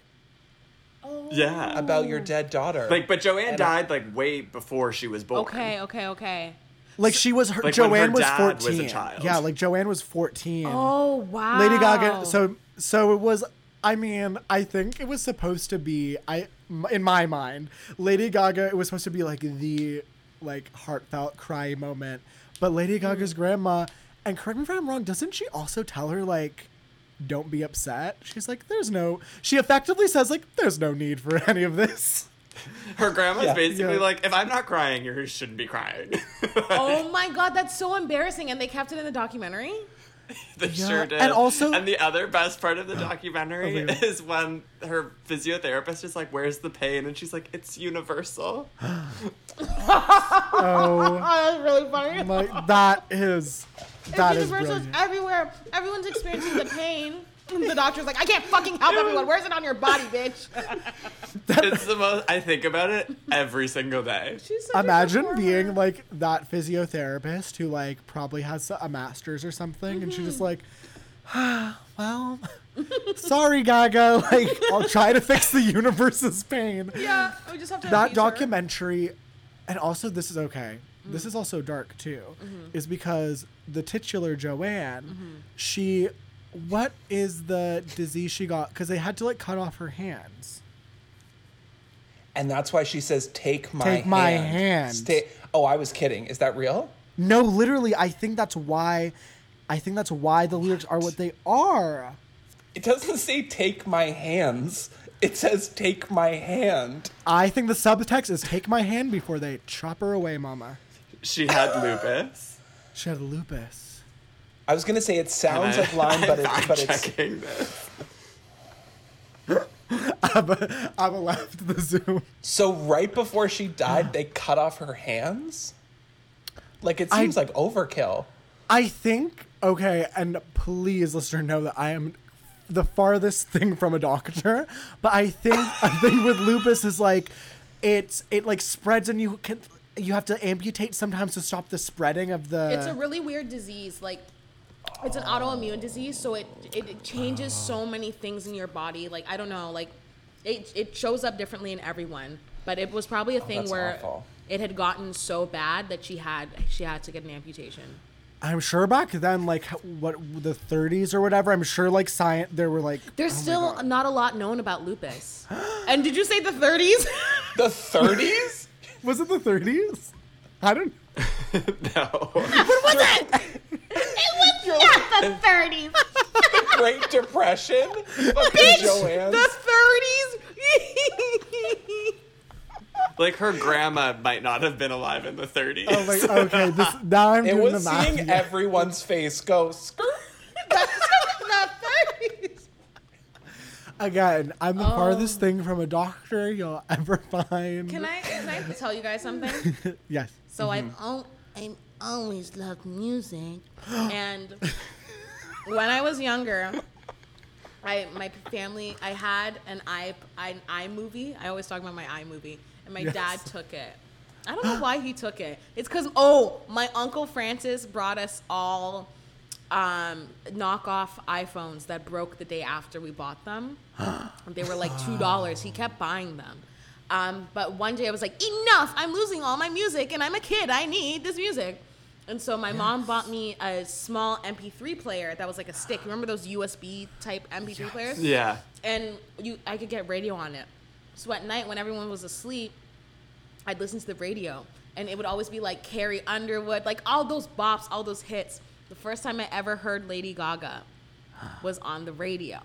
Yeah. About your dead daughter. Like, but Joanne And I- died like way before she was born. okay. Okay. Okay. like she was her Like when her joanne was dad was a 14 child. yeah like joanne was 14 Oh wow. lady gaga so so it was i mean i think it was supposed to be i m- in my mind lady gaga it was supposed to be like the like heartfelt cry moment but lady gaga's grandma and correct me if i'm wrong doesn't she also tell her like don't be upset she's like there's no she effectively says like there's no need for [LAUGHS] any of this Her grandma's Yeah. basically Yeah. like, "If I'm not crying, you shouldn't be crying." [LAUGHS] Oh my god, that's so embarrassing, and they kept it in the documentary. [LAUGHS] They Yeah, sure did. and also- and the other best part of the [GASPS] documentary Okay. is when her physiotherapist is like, "Where's the pain?" and she's like, "It's universal." [GASPS] [LAUGHS] oh Oh, [LAUGHS] that's really funny. my that is that it's is universal. It's everywhere. Everyone's experiencing the pain. The doctor's like, I can't fucking help everyone. Where's it on your body, bitch? [LAUGHS] it's the most. I think about it every single day. She's Imagine being like that physiotherapist who like probably has a master's or something, and she's just like, ah, well, [LAUGHS] sorry, Gaga. Like, I'll try to fix the universe's pain. Yeah, we just have to. that appease her. documentary, and also this is okay. This mm-hmm. is also dark too, mm-hmm. is because the titular Joanne, mm-hmm. she, what is the disease she got? Because they had to like cut off her hands. And that's why she says, "Take my Take my hand." hand. Stay- oh, I was kidding. Is that real? No, literally, I think that's why. I think that's why the lyrics are what they are. It doesn't say "take my hands." It says "take my hand." I think the subtext is "Take my hand before they chop her away, Mama." She had lupus. She had lupus. I was gonna say it sounds And like lime, but [LAUGHS] it's I'm but it's checking this. Abba, Abba left the Zoom. so right before she died, they cut off her hands. Like it I- seems like overkill. I think okay, and please, listener, know that I am the farthest thing from a doctor. But I think [LAUGHS] I think with lupus is like it's it like spreads and you can you have to amputate sometimes to stop the spreading of the. It's a really weird disease. Like, it's an autoimmune disease, so it, it it changes so many things in your body. Like, I don't know, like, it it shows up differently in everyone. But it was probably a oh, thing that's where awful. it had gotten so bad that she had she had to get an amputation. I'm sure back then, like what the 30s or whatever. I'm sure like science. There were like There's oh still not a lot known about lupus. [GASPS] and did you say the 30s? The 30s? [LAUGHS] was it the 30s? I don't. [LAUGHS] No. Not [LAUGHS] the 30s. the [LAUGHS] Great Depression? Fucking Joanne's? The 30s. [LAUGHS] like her grandma might not have been alive in the 30s. Oh my. Okay. This now I'm It doing was the math. seeing everyone's face go skirt. [LAUGHS] the 30s. Again, I'm the oh. farthest thing from a doctor you'll ever find. Can I can I tell you guys something? Yes. So I've mm-hmm. al- I've always loved music, [GASPS] and when I was younger, I my family I had an i an iMovie. I always talk about my iMovie, and my Yes. dad took it. I don't know why he took it. It's because oh, my uncle Francis brought us all um, knockoff iPhones that broke the day after we bought them. [GASPS] they were like two dollars. He kept buying them. Um, but one day I was like, enough! I'm losing all my music, and I'm a kid. I need this music. And so my mom bought me a small MP3 player that was like a stick. Remember those USB type MP3 players? Yeah. and you I could get radio on it. So at night when everyone was asleep, I'd listen to the radio and it would always be like Carrie Underwood, like all those bops, all those hits. The first time I ever heard Lady Gaga was on the radio.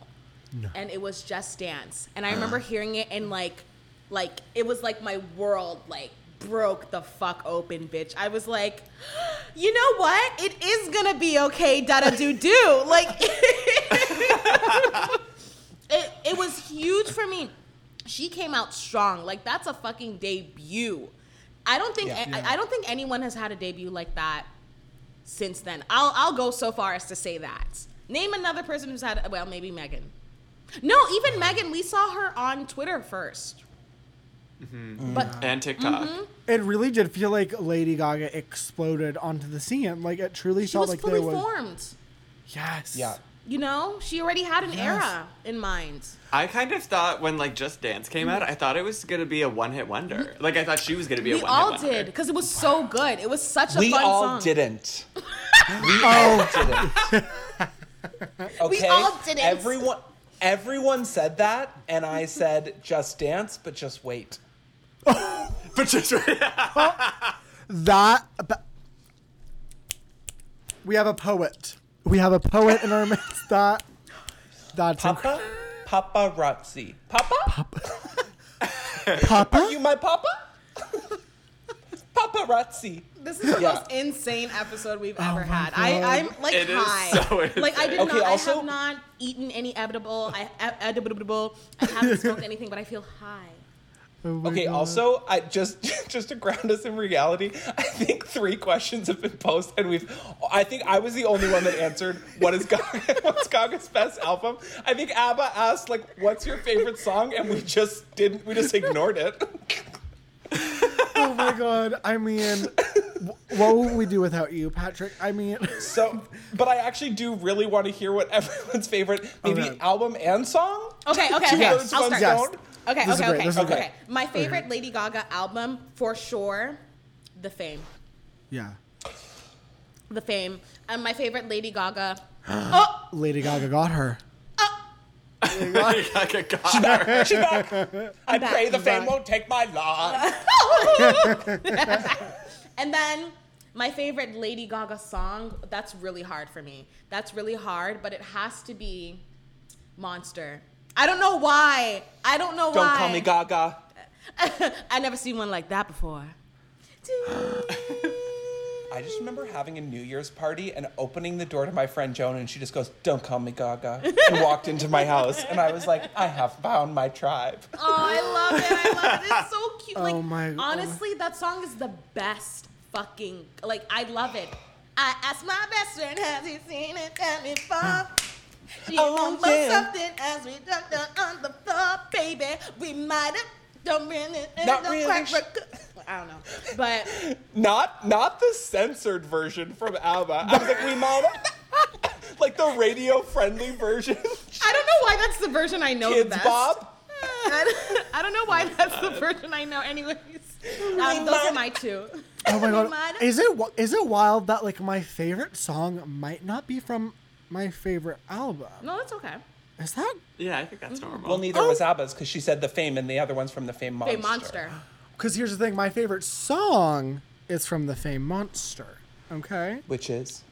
And it was Just Dance. And I remember hearing it and like like it was like my world like broke the fuck open, bitch. I was like, you know what? It is gonna be okay, da da do do. [LAUGHS] Like [LAUGHS] it, it was huge for me. She came out strong. Like that's a fucking debut. I don't think Yeah. I, I don't think anyone has had a debut like that since then. I'll I'll go so far as to say that. Name another person who's had well maybe Megan. No, even Megan. We saw her on Twitter first. Mm-hmm. But mm-hmm. And TikTok. Mm-hmm. It really did feel like Lady Gaga exploded onto the scene. Like it truly she felt was like fully there was. formed. Yes. Yeah. You know, she already had an era in mind. I kind of thought when like Just Dance came out, mm-hmm. I thought it was gonna be a one hit wonder. Like I thought she was gonna be a We one all hit wonder. did because it was so good. It was such a We fun all song. didn't. [LAUGHS] We all oh. didn't. [LAUGHS] Okay. all didn't. Everyone everyone said that and I said just dance but just wait. [LAUGHS] But just That. but- we have a poet. We have a poet in our midst. That. That's Papa? Paparazzi. Papa? Papa. Are you my papa? Paparazzi. This is the Yeah. most insane episode we've oh ever had. I, God. I'm like It is high. so like I did insane. Okay, not. I have not eaten any edible. I edible. I haven't smoked anything, but I feel high. Oh Okay, God. also, I just [LAUGHS] just to ground us in reality, I think three questions have been posed, and we've. I think I was the only one that answered what is Gaga, [LAUGHS] what's Gaga's best album. I think ABBA asked like, "What's your favorite song?" and we just didn't. We just ignored it. [LAUGHS] Oh my god. I mean, what would we do without you, Patrick? I mean, So, but I actually do really want to hear what everyone's favorite, oh, maybe Okay. album and song. Okay, okay, Two okay. birds, I'll start. stone. Okay, This is okay, great, okay, this okay. My favorite Lady Gaga album for sure, The Fame. yeah. The Fame. And my favorite Lady Gaga. [GASPS] Oh! Oh! Lady Gaga got her. Lady Gaga got her. She's back. [LAUGHS] I back, pray the I'm fame back. won't take my life. [LAUGHS] And then my favorite Lady Gaga song, that's really hard for me. That's really hard, but it has to be Monster. I don't know why. I don't know why. Don't call me Gaga. [LAUGHS] I never seen one like that before. [GASPS] I just remember having a New Year's party and opening the door to my friend Joan, and she just goes, "Don't call me Gaga," and walked into my house, and I was like, "I have found my tribe." Oh, I love it. I love it. It's so cute. Oh my- honestly, that song is the best fucking like I love it. I asked my best friend, has he seen it done before? She Oh, remember yeah. something as we dunked down on the floor, baby. We might have don't really, Not don't really quite sh- rec- I don't know, but Not not the censored version from ABBA. I was like, we might have, like the radio friendly version. I don't know why that's the version I know the best. Bob. [LAUGHS] I don't- know why that's the version I know. Anyways, um, those are my two. Oh my god. Is it wi- is it wild that like my favorite song might not be from my favorite album? No, that's okay. Is that Yeah, I think that's mm-hmm. normal. Well, neither oh. was ABBA's because she said the fame, and the other one's from the Fame Monster. Fame Monster. Because [GASPS] here's the thing, my favorite song is from the Fame Monster. Okay? which is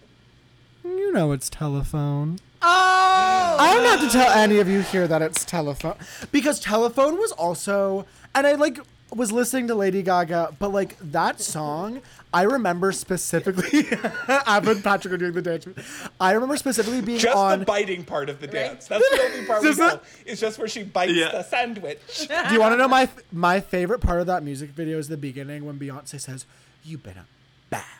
You know it's telephone. Oh, I don't have to tell any of you here that it's telephone. Because telephone was also and I like was listening to Lady Gaga, but like that song, I remember specifically [LAUGHS] Abba and Patrick are doing the dance. I remember specifically being just on the biting part of the dance. That's the only part [LAUGHS] we know. the- It's just where she bites Yeah. the sandwich. [LAUGHS] Do you want to know my my favorite part of that music video is the beginning when Beyonce says, "You've been a bad girl, Gaga,"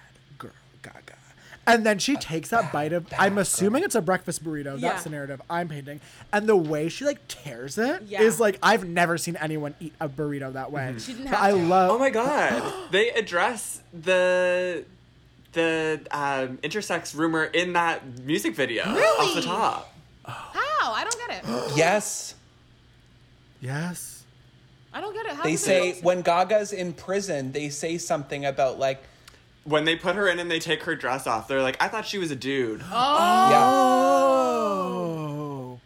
and then she takes that bite of. I'm assuming it's a breakfast burrito. Yeah. That's the narrative I'm painting, and the way she like tears it is Yeah. like I've never seen anyone eat a burrito that way. She didn't But have I love. Oh my god. [GASPS] they address the the um, intersex rumor in that music video off the Really? top. how? I don't get it. [GASPS] Yes, Yes. I don't get it. How they say it- when Gaga's in prison, they say something about like, When they put her in and they take her dress off, they're like, I thought she was a dude. yeah. Oh.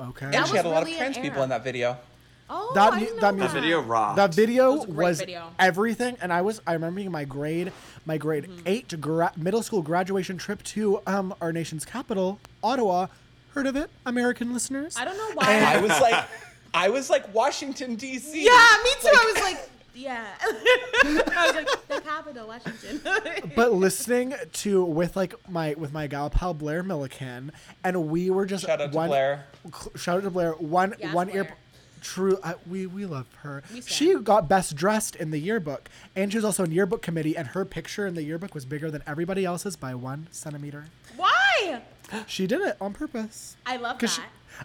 Okay. And That she had a was lot really of trans people in that video. Oh, That I mu- didn't that know music- That video rocked. That video was was video. everything, and I was I remember being in my grade my grade Mm-hmm. eight gra- middle school graduation trip to um our nation's capital, Ottawa. Heard of it, American listeners? I don't know why. I was like, I was like Washington D.C. yeah, me too. I was like, [LAUGHS] yeah. [LAUGHS] I was like, the capital, Washington. [LAUGHS] But listening to with like my with my gal pal Blair Milliken, and we were just Shout out to one, Blair. cl- Shout out to Blair. One Yes, one ear. True, I, we we love her. We. She got best dressed in the yearbook, and she was also in yearbook committee. And her picture in the yearbook was bigger than everybody else's by one centimeter. why? She did it on purpose. I love that. She,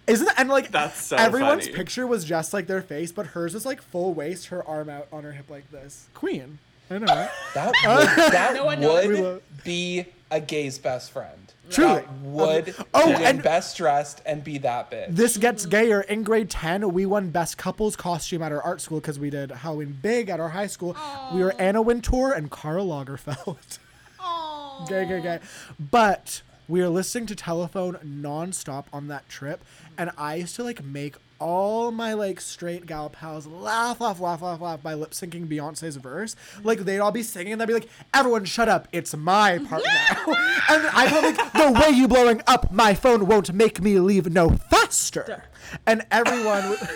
isn't it? And like That's so everyone's funny. picture was just like their face, but hers was like full waist, her arm out on her hip like this. Queen. I know. Right? [LAUGHS] That would, [LAUGHS] that No one would be a gay's best friend. Truly. That would Oh, win and- best dressed and be that big. This gets gayer. In grade 10, we won best couples costume at our art school because we did Halloween big at our high school. We were Anna Wintour and Karl Lagerfeld. Oh. [LAUGHS] gay, gay, gay. But we were listening to Telephone nonstop on that trip. And I used to like make all my like straight gal pals laugh, laugh, laugh, laugh, laugh by lip syncing Beyonce's verse. Like they'd all be singing and they'd be like, everyone shut up, it's my part now. [LAUGHS] and I'd be like, the way you blowing up my phone won't make me leave no faster. And everyone would [LAUGHS]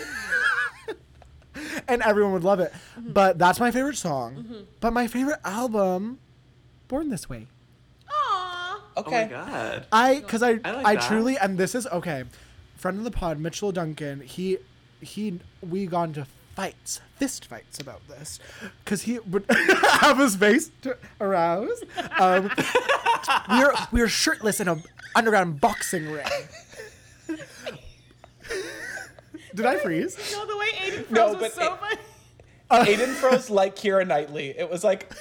and everyone would love it. Mm-hmm. But that's my favorite song. Mm-hmm. But my favorite album, Born This Way. Aw. Oh Okay. my god. I because I I like I that. truly and this is okay. Friend of the pod, Mitchell Duncan. He he we gone to fights, fist fights about this, because he would [LAUGHS] have his face to arouse. Um, we were we were shirtless in an underground boxing ring. [LAUGHS] Did I freeze? No, the way Aiden froze No, was but so it- funny. [LAUGHS] Aiden froze like Keira Knightley. It was like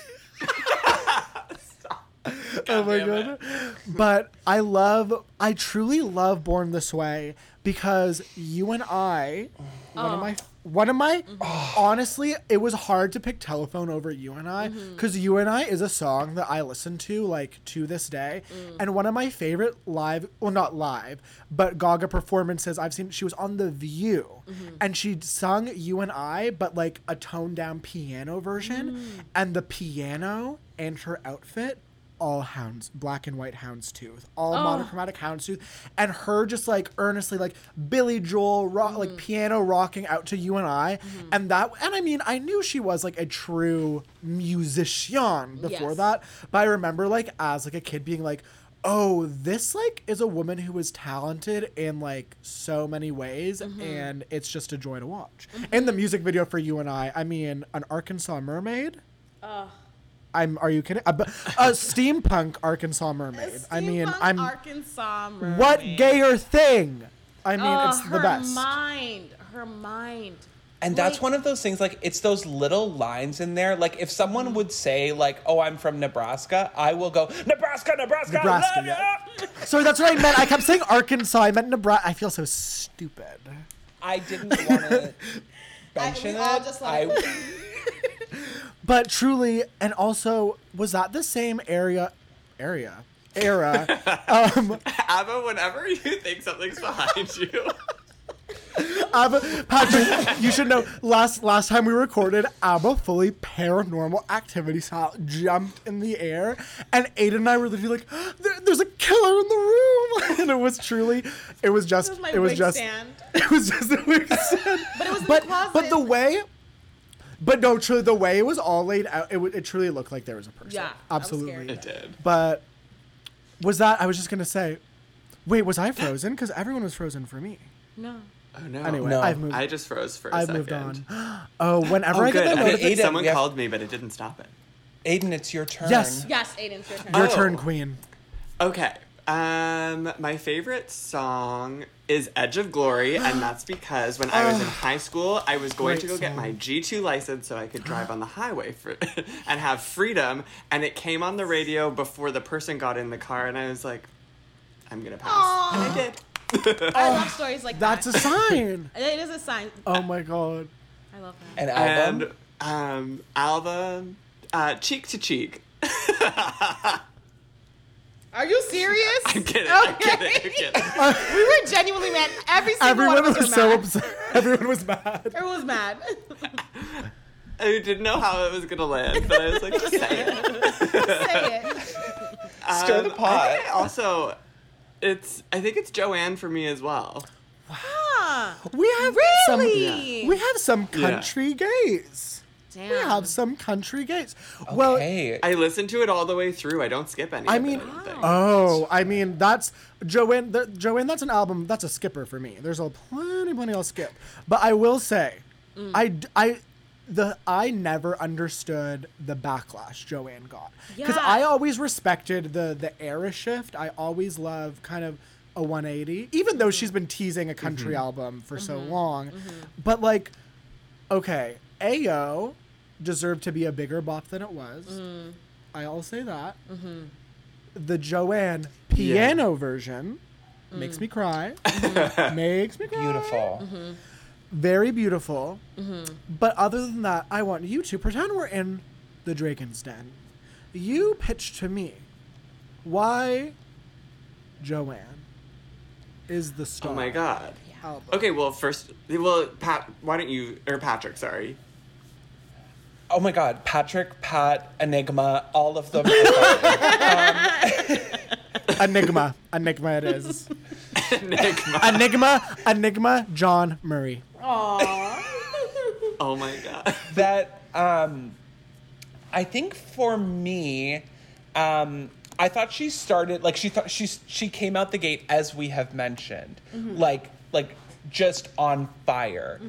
[LAUGHS] oh my god. But I love I truly love Born This Way because you and I one of oh. my one of my mm-hmm. [SIGHS] honestly it was hard to pick telephone over you and I mm-hmm. cuz you and I is a song that I listen to like to this day. Mm. And one of my favorite live well not live but Gaga performances I've seen she was on The View mm-hmm. and she sung you and I but like a toned down piano version. Mm. And the piano and her outfit all hounds, black and white hounds houndstooth, all oh. monochromatic hounds houndstooth, and her just like earnestly like Billy Joel rock, like mm-hmm. piano rocking out to you and I, mm-hmm. and that, and I mean, I knew she was like a true musician before Yes. that, but I remember like as like a kid being like. Oh, this like is a woman who is talented in like so many ways, mm-hmm. and it's just a joy to watch. And the music video for you and I, I mean, an Arkansas mermaid. I'm. Are you kidding? A steampunk Arkansas mermaid. I mean, I'm. Arkansas mermaid. What gayer thing? I mean, Oh, it's the best. Her mind, her mind. And that's Like- one of those things, like, it's those little lines in there. Like, if someone would say, like, oh, I'm from Nebraska, I will go, Nebraska, Nebraska, Nebraska, love yeah. ya!" Sorry, that's what I meant. I kept saying Arkansas. I meant Nebraska. I feel so stupid. I didn't want to [LAUGHS] mention we all it. just I, let [LAUGHS] [LAUGHS] But truly, and also, was that the same area? Area. Era. [LAUGHS] um, Abba, whenever you think something's behind you, [LAUGHS] Abba, Patrick, you should know. Last last time we recorded, Abba fully paranormal activity style jumped in the air, and Aiden and I were literally like, [GASPS] there, "There's a killer in the room," [LAUGHS] and it was truly, it was just, This was my it was just, stand. it was just a wig stand. But it was but the closet. but the way, but no, truly the way it was all laid out, it, w- it truly looked like there was a person. Yeah, absolutely. it did. But was that? I was just gonna say, wait, was I frozen? Because everyone was frozen for me. No. Oh no. Anyway, No. I've moved. I just froze for a I've second. moved on. [GASPS] Oh, whenever Oh, I good. get that Okay, notification, Aiden, someone have- called me, but it didn't stop it. Aiden, it's your turn. Yes. Yes, Aiden's your turn. your Oh. turn, Queen. Okay. Um, my favorite song is Edge of Glory, and [GASPS] that's because when I was in high school, I was going to go Great get song. my G2 license so I could drive [GASPS] on the highway for, [LAUGHS] and have freedom. And it came on the radio before the person got in the car, and I was like, I'm gonna pass. Aw. And I did. [LAUGHS] I love stories like that. That's a sign. [LAUGHS] It is a sign. oh my god. I love that. An album. And um, album, uh, Cheek to Cheek. Are you serious? I'm kidding. I'm kidding. I'm kidding. we were genuinely mad. Every single Everyone one of us was so mad. upset. [LAUGHS] Everyone was mad. Everyone was mad. I didn't know how it was gonna land, but I was like, just say it. Say it. Stir the Um, pot. I think I also, it's I think it's Joanne for me as well. Wow. We have Really? some. We have some country gays. Damn. We have some country gays. Well, okay. I listened to it all the way through. I don't skip any. I of it, mean, don't oh, I mean that's Joanne. The, Joanne, that's an album. That's a skipper for me. There's a plenty, plenty I'll skip. But I will say, Mm. I, the I never understood the backlash Joanne got because Yeah. I always respected the the era shift. I always love kind of a 180, even though she's been teasing a country album for so Mm-hmm. long. But like, okay, Ayo deserved to be a bigger bop than it was. Mm. I'll say that. Mm-hmm. The Joanne piano version makes Mm. me cry. makes me cry. Beautiful. Mm-hmm. Very beautiful. But other than that, I want you to pretend we're in the Dragons' Den. You pitch to me why Joanne is the star. oh my god. album. Okay, well first, well Pat, why don't you or Patrick? Sorry. Oh my God, Patrick, Pat, Enigma, all of them. are fine. [LAUGHS] Enigma. Enigma it is. Nick. Enigma. Enigma. John Murray. Aww. Oh my god. that um, I think for me, um, I thought she started like she thought she's she came out the gate as we have mentioned, like like just on fire.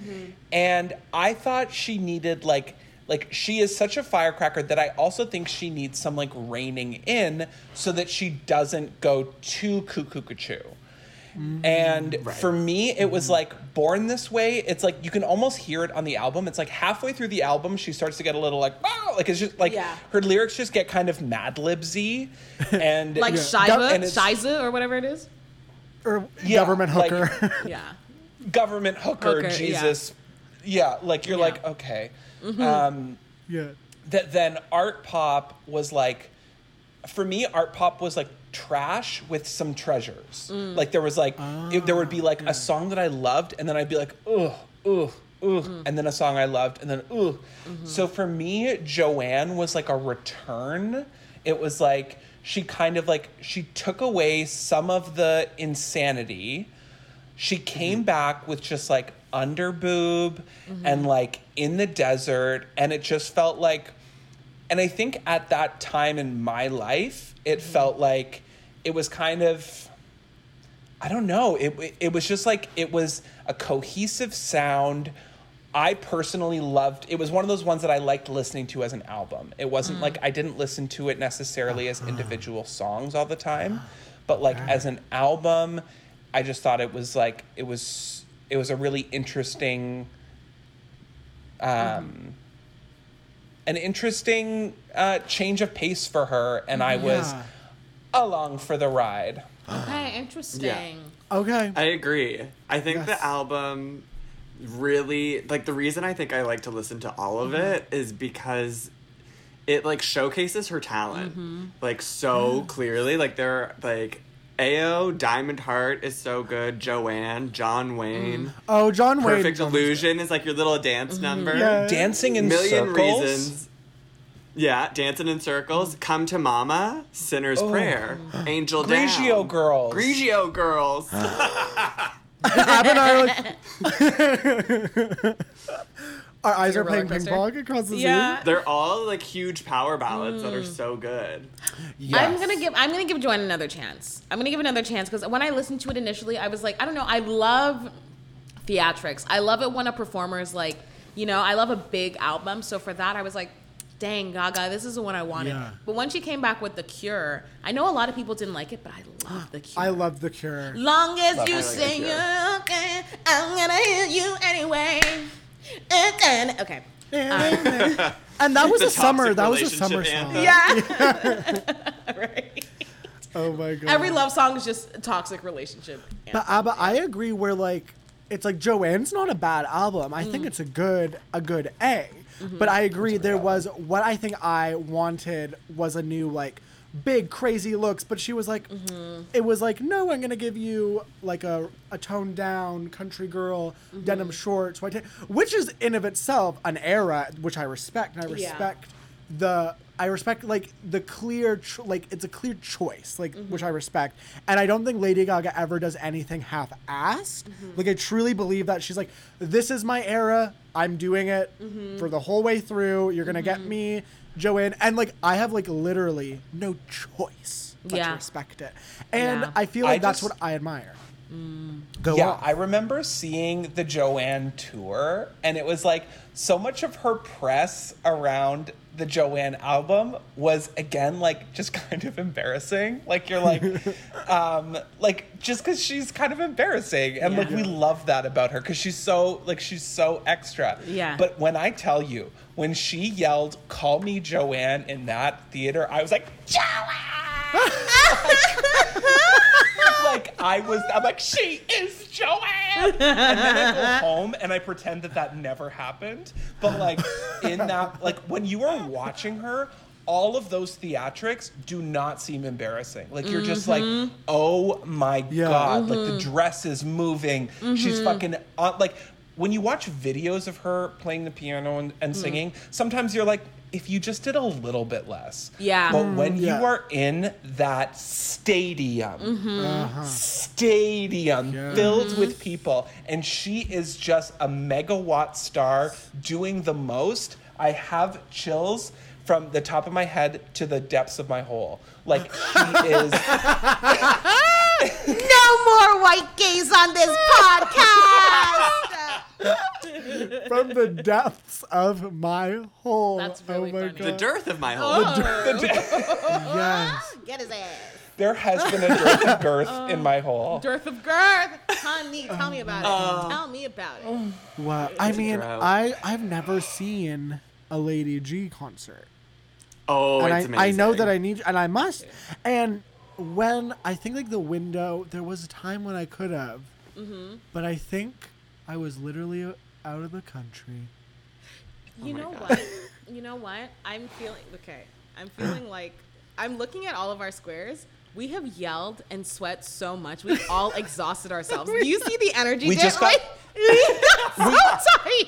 And I thought she needed like like she is such a firecracker that I also think she needs some like reining in so that she doesn't go too cuckoo cuckoo. And mm, for me, it was mm-hmm. like born this way. It's like you can almost hear it on the album. It's like halfway through the album, she starts to get a little like, wow, like it's just like Yeah. her lyrics just get kind of Mad Libsy, [LAUGHS] and Like Yeah. Shiva, And Shiza, or whatever it is. or Yeah, government like- hooker. Yeah. [LAUGHS] government hooker, Hooker, yeah. Jesus, yeah. like you're Yeah. like okay. Um, yeah. that then art pop was like for me art pop was like trash with some treasures. Mm. like there was like it, there would be like a song that i loved and then i'd be like ugh ugh ugh and then a song i loved and then ugh. So for me joanne was like a return. It was like she kind of like she took away some of the insanity she mm-hmm. came back with just like under boob mm-hmm. and like in the desert and it just felt like and i think at that time in my life it mm-hmm. felt like it was kind of i don't know it, it was just like it was a cohesive sound. I personally loved it was one of those ones that i liked listening to as an album. It wasn't like mm. i didn't listen to it necessarily as uh-huh. individual songs all the time but like as an album i just thought it was like it was it was a really interesting um an interesting uh, change of pace for her, and I was along for the ride. [GASPS] Okay, interesting. Yeah. Okay. I agree. I think Yes. the album really like the reason I think I like to listen to all of it is because it like showcases her talent like so clearly. Like they're like A-YO, Diamond Heart is so good. Joanne, John Wayne, mm. oh, John Wayne. Perfect Illusion is like your little dance mm-hmm. number. Yeah. Dancing in Million circles. reasons. Yeah, dancing in circles. Come to Mama, Sinner's oh. Prayer, Angel Grigio Down. girls. Grigio girls. Ab and I are like. Our eyes are playing ping pong across the Yeah. They're all like huge power ballads that are mm. so good. Zoo. I'm gonna give I'm gonna give Joanne another chance. I'm gonna give another chance because when I listened to it initially, I was like, I don't know, I love theatrics. I love it when a performer is like, you know, I love a big album. So for that, I was like, dang, Gaga, this is the one I wanted. Yeah. But when she came back with The Cure, I know a lot of people didn't like it, but I love The Cure. I love the Cure. Long as you I like say you're okay, I'm gonna hear you anyway. And- Okay. and that was a summer. That was a summer song. anthem. Yeah. [LAUGHS] right. Oh my god. Every love song is just a toxic relationship. But Abba, I agree. Where like it's like Joanne's not a bad album. I Mm. think it's a good a good A. Mm-hmm. But I agree. There was what I think I wanted was a new like big crazy looks. But she was like, Mm-hmm. it was like no, I'm gonna give you like a a toned down country girl Mm-hmm. denim shorts, white, t- which is in of itself an era which I respect. And I Yeah. respect the I respect like the clear cho- like it's a clear choice like Mm-hmm. which I respect and I don't think Lady Gaga ever does anything half-assed Mm-hmm. like I truly believe that she's like this is my era I'm doing it Mm-hmm. for the whole way through you're gonna get me Joanne and like I have like literally no choice but to respect it and Yeah. I feel I like that's just- what I admire go yeah, on. I remember seeing the Joanne tour, and it was like so much of her press around the Joanne album was again like just [LAUGHS] kind of embarrassing. Like you're like, [LAUGHS] um, like just because she's kind of embarrassing, and like we love that about her because she's so like she's so extra. Yeah. But when I tell you, when she yelled "Call me Joanne" in that theater, I was like, Joanne. [LAUGHS] like I was, I'm like, she is Joanne. And then I go home and I pretend that that never happened. But like in that, like when you are watching her, all of those theatrics do not seem embarrassing. Like you're just like, mm-hmm. oh my Yeah. god, like the mm-hmm. dress is moving. She's mm-hmm. fucking on. Like when you watch videos of her playing the piano and, and hmm. singing, sometimes you're like. If you just did a little bit less. Yeah. But hmm. when yeah. you are in that stadium, mm-hmm. Uh-huh. stadium Yeah. filled mm-hmm. with people, and she is just a megawatt star doing the most, I have chills from the top of my head to the depths of my hole. Like she [LAUGHS] is no more white gays on this podcast. From the depths of my hole. That's oh really oh my funny. The dearth of my whole. Oh. [LAUGHS] Yes. Get his ass. There has been a dearth of girth in my hole. Dearth of girth. Honey, tell me about it. Oh. Tell me about it. Wow. I a mean. I I've never seen a Lady G concert. Oh, and it's I, amazing. I know that I need and I must. And when I think like the window, there was a time when I could have, Mm-hmm. but I think I was literally out of the country. You my know God. what? [LAUGHS] You know what? I'm feeling okay. I'm feeling like I'm looking at all of our squares. We have yelled and sweat so much. We've all [LAUGHS] exhausted ourselves. Do you see the energy? We just got- like, [LAUGHS] so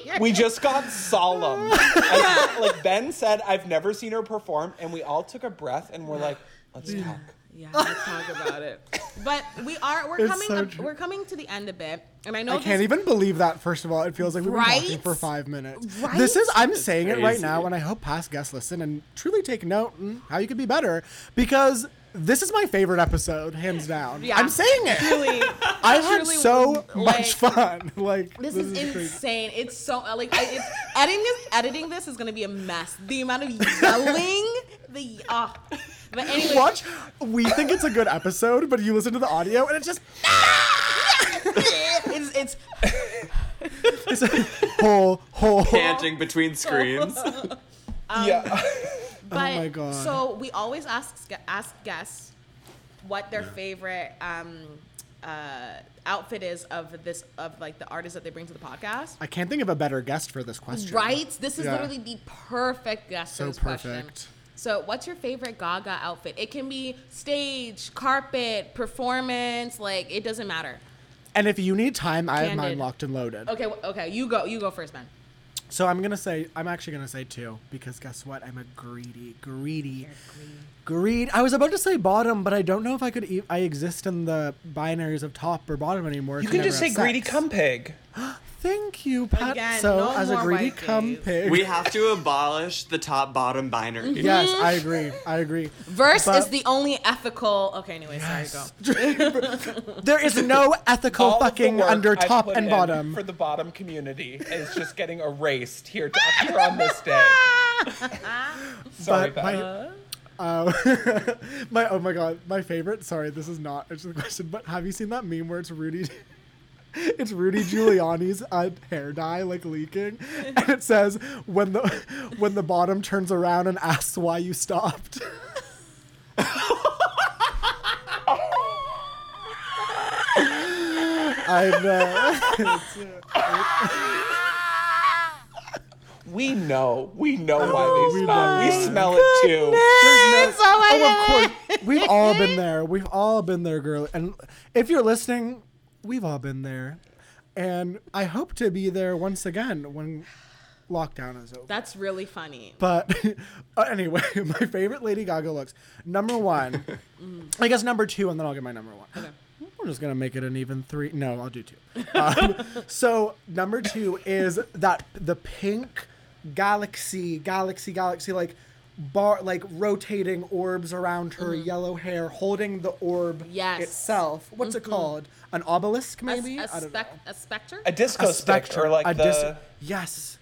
tired. We just got solemn. [LAUGHS] Like, like Ben said, I've never seen her perform, and we all took a breath and we're like, let's talk. yeah, let's talk about it. But we are we're It's coming so up, we're coming to the end a bit, and I know I can't even believe that. First of all, it feels like we've been talking for five minutes. Right? This is I'm saying it right now, and I hope past guests listen and truly take note and how you could be better because this is my favorite episode, hands down. Yeah. I'm saying it. Really, [LAUGHS] I had truly, so like- much fun. [LAUGHS] Like This, is, crazy. insane. It's so like I, it's, editing this editing this is gonna be a mess. The amount of yelling, the ah. But anyway, Watch. We think it's a good episode, but you listen to the audio and it's just [LAUGHS] it's it's it's a whole whole. Panting between screens. yeah. But my God. so we always ask ask guests what their favorite um uh outfit is of this of like the artist that they bring to the podcast. I can't think of a better guest for this question. Right? This is Yeah. literally the perfect guest So for this question. perfect. So, what's your favorite Gaga outfit? It can be stage, carpet, performance. Like it doesn't matter. And if you need time, I have mine locked and loaded. Okay, okay, you go. You go first, man. So I'm gonna say I'm actually gonna say two because guess what? I'm a greedy, greedy, greed. I was about to say bottom, but I don't know if I could. E- I exist in the binaries of top or bottom anymore. You can just say have greedy sex. cum pig. [GASPS] [GASPS] Thank you, Pat. Again, so no as a more greedy white cum gays. pig. we have to abolish the top bottom binary. [LAUGHS] yes, I agree. I agree. Verse But- is the only ethical. Okay, anyway, sorry, go. [LAUGHS] There is no ethical All of the fucking work under I've top put and in bottom. for the bottom community is just getting erased here, to, here on this day. [LAUGHS] Sorry, But Ben. my, uh, my oh my god, my favorite. Sorry, this is not it's just a question, but have you seen that meme where it's Rudy? [LAUGHS] It's Rudy Giuliani's uh, hair dye like leaking, [LAUGHS] and it says when the when the bottom turns around and asks why you stopped. [LAUGHS] I know. we know. We know why Oh, they we stopped. We smell it too. There's no, Oh my oh, of course. We've all been there. We've all been there, girl. And if you're listening, we've all been there. And I hope to be there once again when lockdown is over. That's really funny. But [LAUGHS] uh, anyway, [LAUGHS] my favorite Lady Gaga looks. Number one, [LAUGHS] I guess number two, and then I'll get my number one. Okay. I'm just gonna make it an even three. No, I'll do two. Um, so number two is that the pink galaxy, galaxy, galaxy, like bar, like rotating orbs around her mm-hmm. yellow hair, holding the orb Yes. itself. What's it mm-hmm. called? An obelisk, A, maybe? a, I don't spec- know. a specter? A disco A stick, spectrum. or like a the. dis- yes.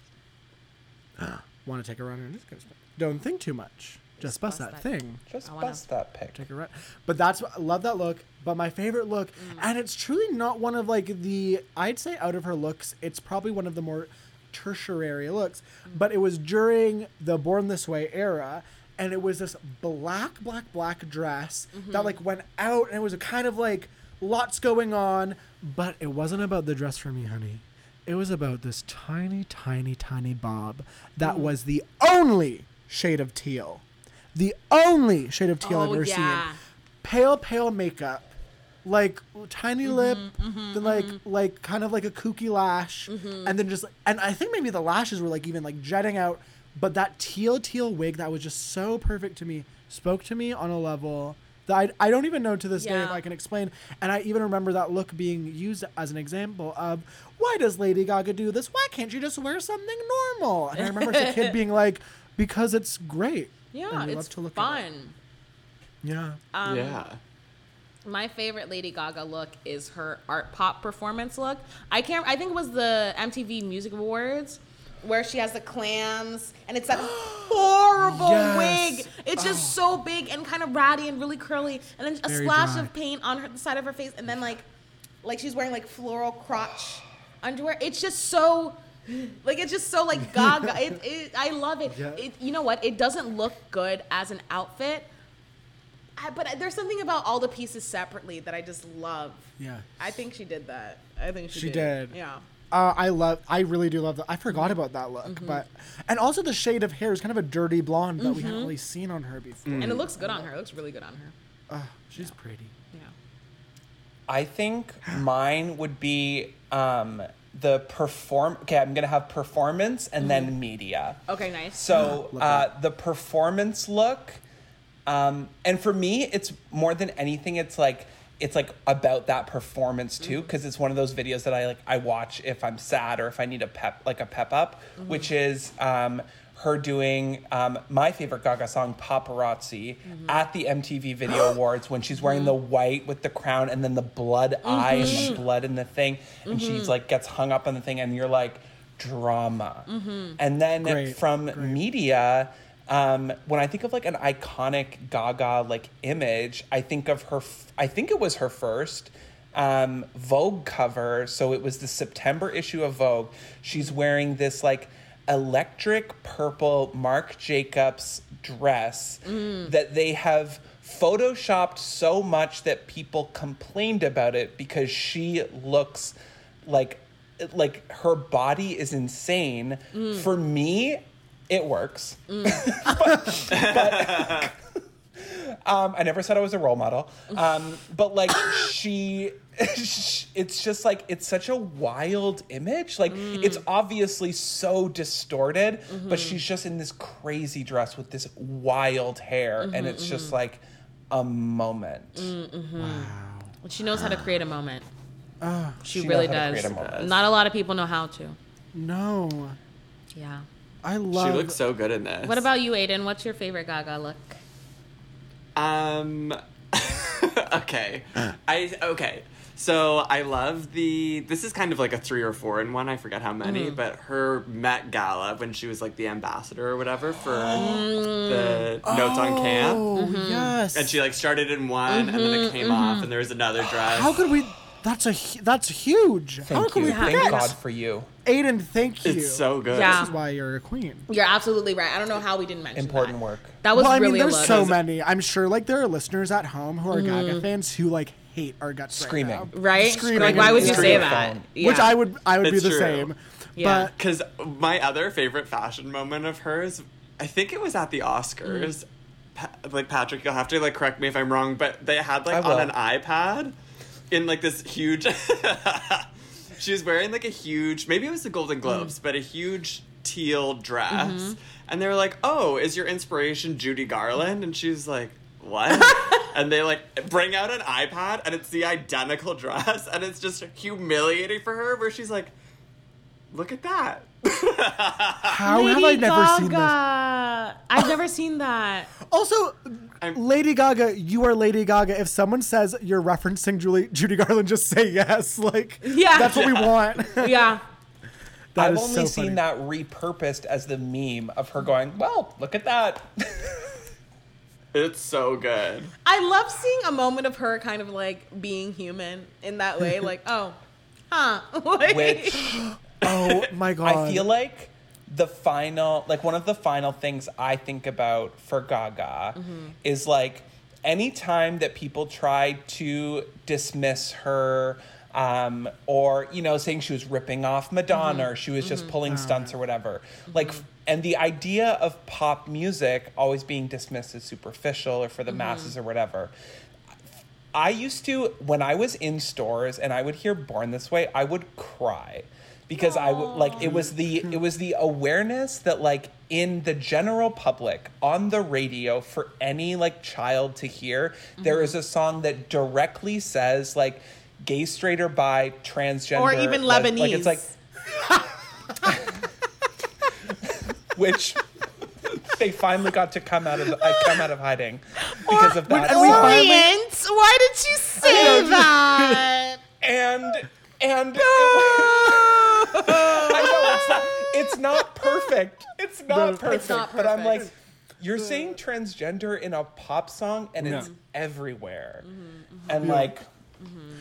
[GASPS] Want to take a run in a disco stick? Don't think too much. Just, bust, bust that, that. thing. just I wanna- bust that pic. Take a run. But that's what I love that look. But my favorite look, mm. and it's truly not one of like the I'd say out of her looks, it's probably one of the more tertiary looks. But it was during the Born This Way era, and it was this black, black, black dress that mm-hmm. like went out, and it was a kind of like lots going on. But it wasn't about the dress for me, honey. It was about this tiny, tiny, tiny bob that mm. was the only shade of teal. The only shade of teal I've Oh, ever yeah. seen. Pale, pale makeup. Like tiny Mm-hmm, lip, then like like kind of like a kooky lash, Mm-hmm. and then just and I think maybe the lashes were like even like jetting out, but that teal teal wig that was just so perfect to me spoke to me on a level that I, I don't even know to this day if I can explain. And I even remember that look being used as an example of why does Lady Gaga do this? Why can't you just wear something normal? And I remember as a kid [LAUGHS] being like, because it's great. yeah, and it's love to look at it. fun. Yeah. Um, yeah. My favorite Lady Gaga look is her art pop performance look. I can't. I think it was the MTV Music Awards where she has the clams and it's that [GASPS] horrible Yes. wig. It's just oh. so big and kind of ratty and really curly, and then a Very splash dry. of paint on her the side of her face, and then like, like she's wearing like floral crotch underwear. It's just so. Like it's just so like Gaga. [LAUGHS] it, it, I love it. Yeah. it. You know what? It doesn't look good as an outfit, but there's something about all the pieces separately that I just love. Yeah. I think she did that. I think she, She did. did. Yeah. Uh, I love. I really do love that. I forgot Mm-hmm. about that look, but and also the shade of hair is kind of a dirty blonde that we Mm-hmm. haven't really seen on her before. And it looks good on her. It looks really good on her. Uh, she's pretty. Yeah. I think mine would be um, the perform. Okay, I'm gonna have performance and then media. Okay, nice. So [GASPS] uh, the performance look, um, and for me, it's more than anything. It's like it's like about that performance too, mm-hmm. because it's one of those videos that I like. I watch if I'm sad or if I need a pep, like a pep up, mm-hmm. which is um, her doing um, my favorite Gaga song, "Paparazzi," mm-hmm. at the MTV Video [GASPS] Awards when she's wearing the white with the crown and then the blood eye and the blood in the thing, and she's like gets hung up on the thing, and you're like drama, and then Great, from great. media um, when i think of like an iconic gaga like image i think of her f- i think it was her first um, vogue cover. So it was the september issue of vogue. She's wearing this like electric purple marc jacobs dress that they have photoshopped so much that people complained about it because she looks like like her body is insane. For me it works but, but- um, i never said i was a role model um, but like she [LAUGHS] it's just like it's such a wild image like mm. it's obviously so distorted mm-hmm. but she's just in this crazy dress with this wild hair mm-hmm, and it's just mm-hmm. like a moment Wow. she knows how to create a moment. Ah. she, She really knows how to does. a. Not a lot of people know how to. No, Yeah. I love. She love. looks so good in this. What about you, Aiden? What's your favorite Gaga look? Um. [LAUGHS] okay. [CLEARS THROAT] I okay. So I love the. This is kind of like a three or four in one. I forget how many, Mm-hmm. but her Met Gala when she was like the ambassador or whatever for Mm. the Notes on Camp, Oh Mm-hmm. yes. and she like started in one and then it came off and there was another dress. How could we? That's a that's huge. How thank could you we thank god for you Aiden, thank you. It's so good. Yeah. This is why you're a queen. You're absolutely right. I don't know how we didn't mention important that. work That was well, I really mean, a there's look. so many. I'm sure, like there are listeners at home who are mm-hmm. Gaga fans who like hate our guts right Screaming. now. right? Screaming Like, why would you Screaming say that? Yeah. Which I would, I would It's be the true. same. Yeah. But Because my other favorite fashion moment of hers, I think it was at the Oscars. Mm. Pa- like Patrick, you'll have to like correct me if I'm wrong, but they had like on an iPad in like this huge. [LAUGHS] she was wearing like a huge, maybe it was the Golden mm. Globes, but a huge teal dress, mm-hmm. and they were like, "Oh, is your inspiration Judy Garland?" And she's like, "What?" [LAUGHS] and they like bring out an iPad, and it's the identical [LAUGHS] dress, and it's just humiliating for her, where she's like. Look at that. [LAUGHS] how have I never seen this? I've never seen that. [LAUGHS] Also, I'm- Lady Gaga, you are Lady Gaga. If someone says you're referencing Julie, Judy Garland, just say yes. [LAUGHS] Like, Yeah. that's what we want. Yeah. That I've is only so seen funny. that repurposed as the meme of her going, "Well, look at that." It's so good. I love seeing a moment of her kind of like being human in that way. Like, oh, huh. Like- Which Oh [LAUGHS] my god! I feel like the final, like one of the final things I think about for Gaga mm-hmm. is like anytime that people try to dismiss her. Um, or you know, saying she was ripping off mm-hmm. Madonna, or she was just mm-hmm. pulling stunts or whatever. Like, and the idea of pop music always being dismissed as superficial or for the masses or whatever. I used to when I was in stores and I would hear "Born This Way," I would cry because I would like it was the it was the awareness that like in the general public on the radio for any like child to hear there is a song that directly says like gay straight or bi transgender Or even les- Lebanese. like it's like which they finally got to come out of I come out of hiding because of that and we song. Orient. Why did you say that? [LAUGHS] and and [LAUGHS] I know it's not it's not perfect. It's not No, perfect. it's not But I'm like, you're saying transgender in a pop song and it's everywhere. Mm-hmm, And like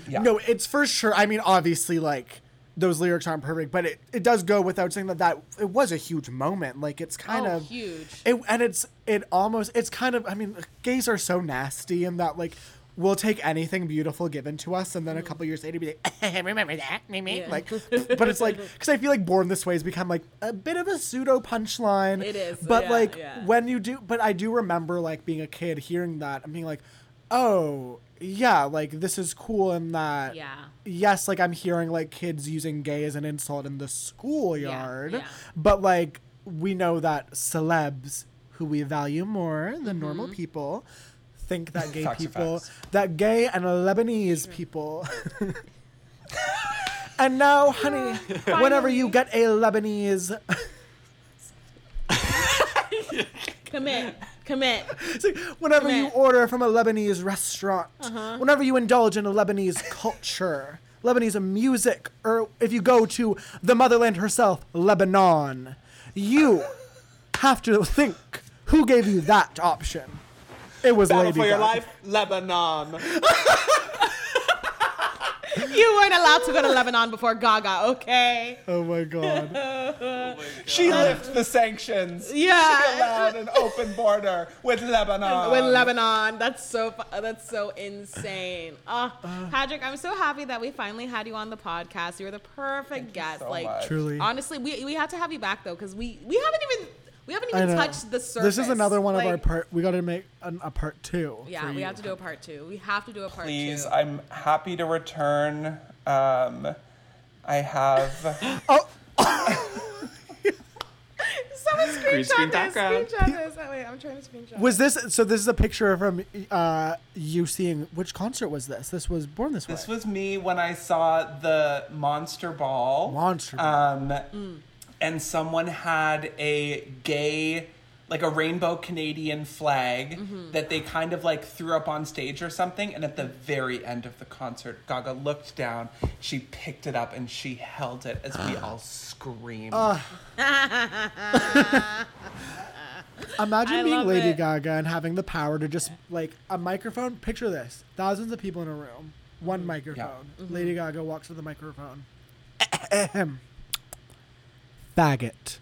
yeah. No, it's for sure. I mean, obviously, like those lyrics aren't perfect, but it, it does go without saying that that it was a huge moment. Like it's kind oh, of huge. It, and it's it almost it's kind of I mean gays are so nasty in that like we'll take anything beautiful given to us and then a couple years later be like [LAUGHS] remember that me Yeah. like but it's like [LAUGHS] because I feel like born this way has become like a bit of a pseudo punchline It is, but yeah, like yeah. when you do but I do remember like being a kid hearing that and being like oh yeah like this is cool and that Yeah. yes, like I'm hearing like kids using gay as an insult in the schoolyard, yeah. but like we know that celebs who we value more than normal Mm-hmm. people think that gay Facts people, that gay and Lebanese people. [LAUGHS] and now, honey, whenever you get a Lebanese, Commit. Commit. it's like whenever you order from a Lebanese restaurant, Uh-huh. whenever you indulge in a Lebanese culture, Lebanese music, or if you go to the motherland herself, Lebanon, you have to think who gave you that option. It was Battle Lady for your life, Lebanon. You weren't allowed to go to Lebanon before Gaga, okay? Oh my god. [LAUGHS] She lifted the sanctions. Yeah. She allowed an open border with Lebanon. With Lebanon, that's so fu- that's so insane. Uh, Uh-huh. Patrick, I'm so happy that we finally had you on the podcast. You were the perfect guest. so like much. Truly. honestly, we we had to have you back though because we we haven't even we haven't even touched the surface. This is another one of our part. We got to make an, a part two. Yeah, we you. have to do a part two. We have to do a part Please, two. I'm happy to return. Um, I have. [LAUGHS] Oh. [LAUGHS] Someone Green screen screenshot this. Screenshot this. Oh, wait, I'm trying to screenshot. Was this so? This is a picture from uh, you seeing which concert was this? This was Born This Way. This was me when I saw the Monster Ball. Monster Ball. Um, Mm. And someone had a gay, like a rainbow Canadian flag Mm-hmm. that they kind of like threw up on stage or something. And at the very end of the concert, Gaga looked down, she picked it up, and she held it as we [SIGHS] all screamed. [LAUGHS] Imagine I being Lady it. Gaga and having the power to just like a microphone. Picture this: thousands of people in a room, one microphone. Mm-hmm. Lady Gaga walks to the microphone. [COUGHS] Ahem. Faggot.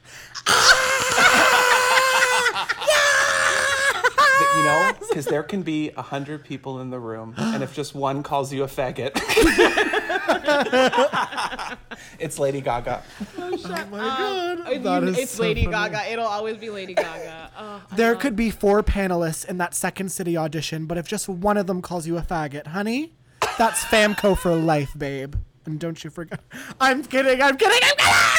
You know, because there can be a hundred people in the room, and if just one calls you a faggot, [LAUGHS] it's Lady Gaga. Oh my god! Uh, That you- is it's so Lady funny. Gaga. It'll always be Lady Gaga. Oh, There could be four panelists in that second city audition, but if just one of them calls you a faggot, honey, that's Famco for life, babe. And don't you forget. [LAUGHS] I'm kidding. I'm kidding. I'm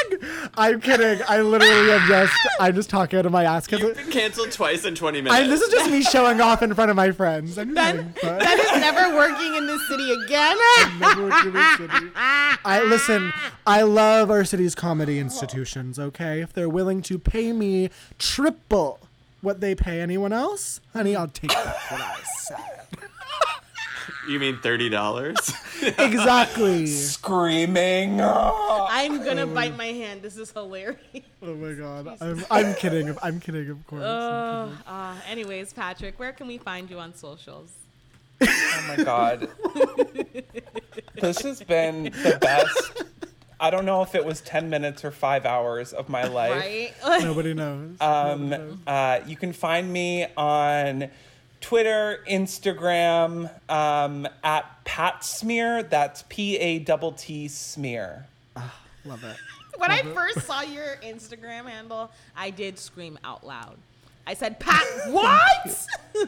kidding. I'm kidding. I literally am just. [LAUGHS] I'm just talking out of my ass You've because been canceled twice in 20 minutes. I, this is just me showing off in front of my friends. I'm That, kidding, but- that is never working in this city again. [LAUGHS] Never worked in a city. I listen. I love our city's comedy institutions. Okay, if they're willing to pay me triple what they pay anyone else, honey, I'll take that. What I said. You mean $30? [LAUGHS] Exactly. Screaming. I'm gonna bite my hand. This is hilarious. [LAUGHS] Oh my god. I'm, I'm kidding. I'm kidding. Of course. I'm kidding. Uh, anyways, Patrick, where can we find you on socials? Oh my god. this has been the best. I don't know if it was 10 minutes or five hours of my life. Right? [LAUGHS] Nobody knows. Um, uh, you can find me on Twitter, Instagram, um, at Pat Smear. That's P A T T Smear. Love it. when I first saw your Instagram handle, I did scream out loud. I said, [LAUGHS] "Pat, what?" [LAUGHS]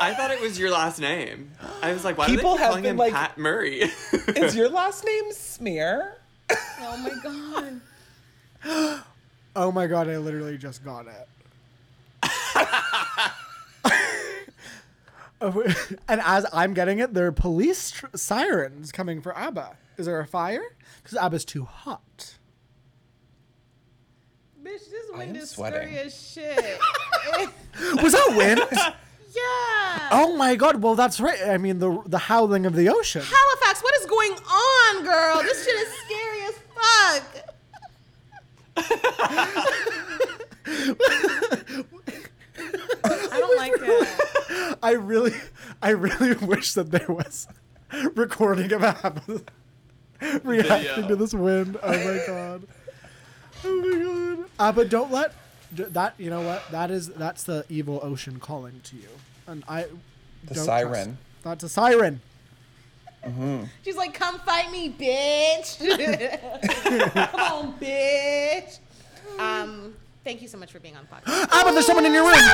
I thought it was your last name. I was like, why People are they have calling been him like- Pat Murray? [LAUGHS] Is your last name Smear? oh my god. [GASPS] Oh my god, I literally just got it. [LAUGHS] and as I'm getting it, there are police tr- sirens coming for ABBA. Is there a fire? Because ABBA's too hot. Bitch, this wind is sweating. scary as shit. [LAUGHS] Was that wind? [LAUGHS] Yeah. Oh my god! Well, that's right. I mean, the the howling of the ocean. Halifax, what is going on, girl? This shit is scary as fuck. I don't like it. I really, I really [LAUGHS] wish that there was recording of Abba reacting Video. to this wind. Oh my god. Oh my god. But don't let that. You know what? That is that's the evil ocean calling to you, and I. The don't siren. trust- That's a siren. Mm-hmm. She's like, come fight me, bitch. [LAUGHS] come on, bitch. Um, thank you so much for being on the podcast. Abba, there's someone in your room. [LAUGHS]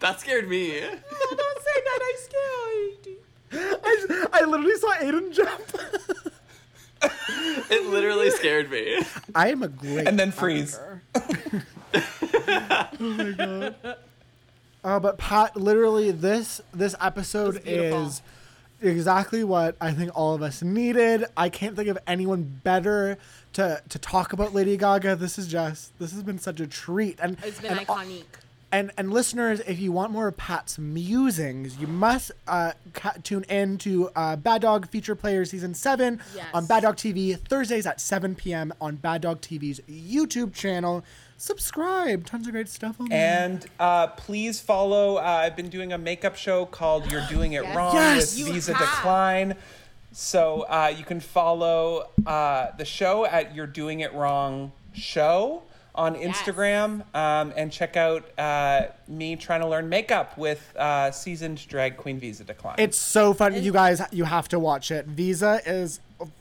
That scared me. Oh, don't say that. I'm scared. I, I literally saw Aiden jump. [LAUGHS] It literally scared me. I am a great. And then freeze. Fucker. [LAUGHS] oh my god. Uh, but Pat, literally, this this episode It's beautiful. is exactly what I think all of us needed. I can't think of anyone better to to talk about Lady Gaga. This is just this has been such a treat, and It's been and, iconic. and and listeners, if you want more of Pat's musings, you must uh, ca- tune in to uh, Bad Dog Feature Player Season Seven Yes. on Bad Dog TV Thursdays at 7 p.m. on Bad Dog TV's YouTube channel. Subscribe, tons of great stuff on there. And uh, please follow. Uh, I've been doing a makeup show called "You're Doing It Yes. Wrong" Yes. with You Visa have. Decline. So uh, you can follow uh, the show at "You're Doing It Wrong" show on Instagram, um, and check out uh, me trying to learn makeup with uh, seasoned drag queen Visa Decline. It's so funny, you guys. You have to watch it. Visa is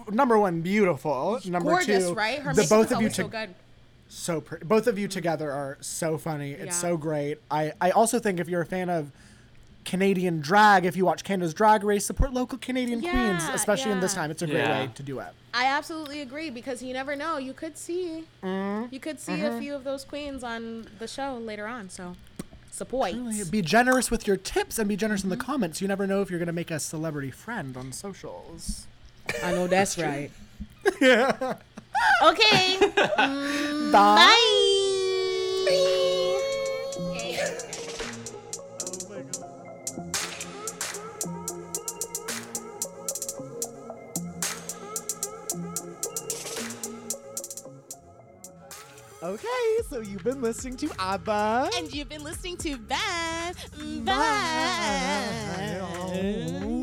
number one, beautiful. Number Gorgeous, two, right? Her the both of you always so good. So pretty. Both of you together are so funny. It's Yeah. so great. I I also think if you're a fan of Canadian drag, if you watch Canada's Drag Race, support local Canadian queens, Yeah, especially in this time. It's a great Yeah. way to do it. I absolutely agree because you never know. You could see, Mm-hmm. you could see a few of those queens on the show later on. So, support. Be generous with your tips and be generous in Mm-hmm. the comments. You never know if you're gonna make a celebrity friend on socials. I know that's right. [LAUGHS] Okay. Bye. [LAUGHS] Bye. Okay, so you've been listening to ABBA. And you've been listening to Bad Bye. Bye.